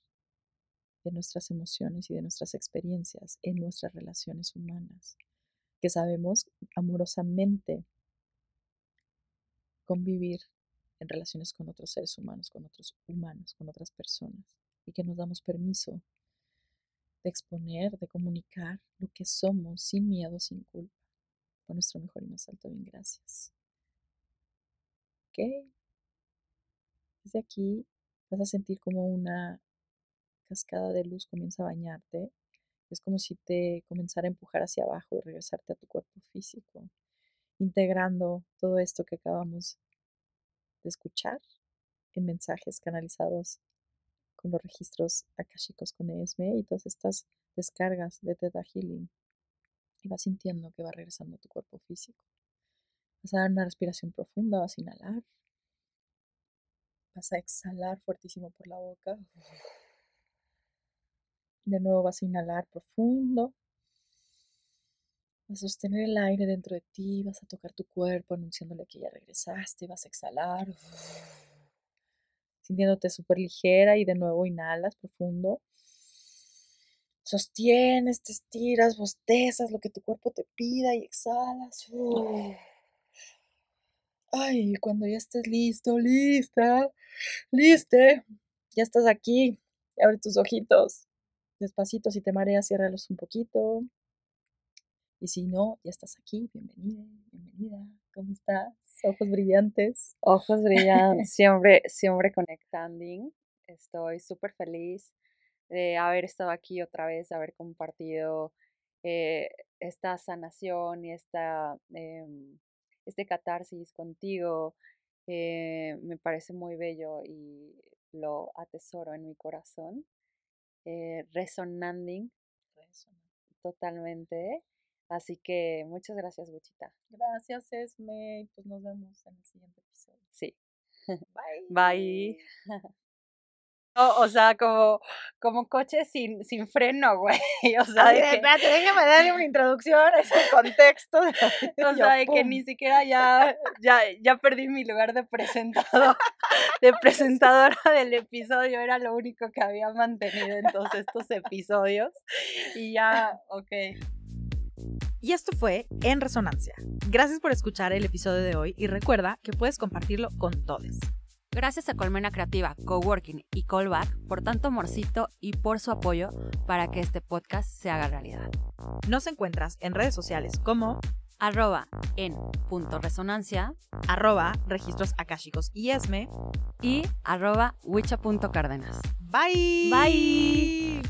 de nuestras emociones y de nuestras experiencias en nuestras relaciones humanas, que sabemos amorosamente convivir en relaciones con otros seres humanos, con otros humanos, con otras personas, y que nos damos permiso de exponer, de comunicar lo que somos sin miedo, sin culpa. Por nuestro mejor y más alto bien, gracias. Ok. Desde aquí vas a sentir como una cascada de luz comienza a bañarte. Es como si te comenzara a empujar hacia abajo y regresarte a tu cuerpo físico, integrando todo esto que acabamos de escuchar en mensajes canalizados con los registros akashicos con ESME y todas estas descargas de Theta Healing. Y vas sintiendo que va regresando a tu cuerpo físico. Vas a dar una respiración profunda, vas a inhalar. Vas a exhalar fuertísimo por la boca. De nuevo vas a inhalar profundo. Vas a sostener el aire dentro de ti, vas a tocar tu cuerpo anunciándole que ya regresaste, vas a exhalar *sniffs* sintiéndote súper ligera y de nuevo inhalas profundo. Sostienes, te estiras, bostezas lo que tu cuerpo te pida y exhalas. *sniffs* Ay, cuando ya estés listo, lista, liste, ya estás aquí. Abre tus ojitos. Despacito, si te mareas, ciérralos un poquito. Y si no, ya estás aquí. Bienvenida, bienvenida. ¿Cómo estás? Ojos brillantes. Ojos *laughs* brillantes, siempre, siempre conectando. Estoy súper feliz de haber estado aquí otra vez, de haber compartido eh, esta sanación y esta, em, este catarsis contigo. Eh, me parece muy bello y lo atesoro en mi corazón. Eh, resonando totalmente. Así que muchas gracias, Buchita. Gracias, Esme. Pues nos vemos en el siguiente episodio. Sí. *laughs* Bye. Bye. *laughs* o sea, como, como coche sin, sin freno, güey. *laughs* O sea, de que, déjame darle una introducción a ese contexto. *laughs* o sea, de que ni siquiera ya, ya, ya perdí mi lugar de presentador, *laughs* de presentadora del episodio. Era lo único que había mantenido en todos estos episodios. Y ya, ok. Y esto fue En Resonancia. Gracias por escuchar el episodio de hoy y recuerda que puedes compartirlo con todos. Gracias a Colmena Creativa, Coworking y Callback por tanto amorcito y por su apoyo para que este podcast se haga realidad. Nos encuentras en redes sociales como arroba en punto resonancia, arroba registros akashicos y esme y arroba wicha.cárdenas. Bye. Bye.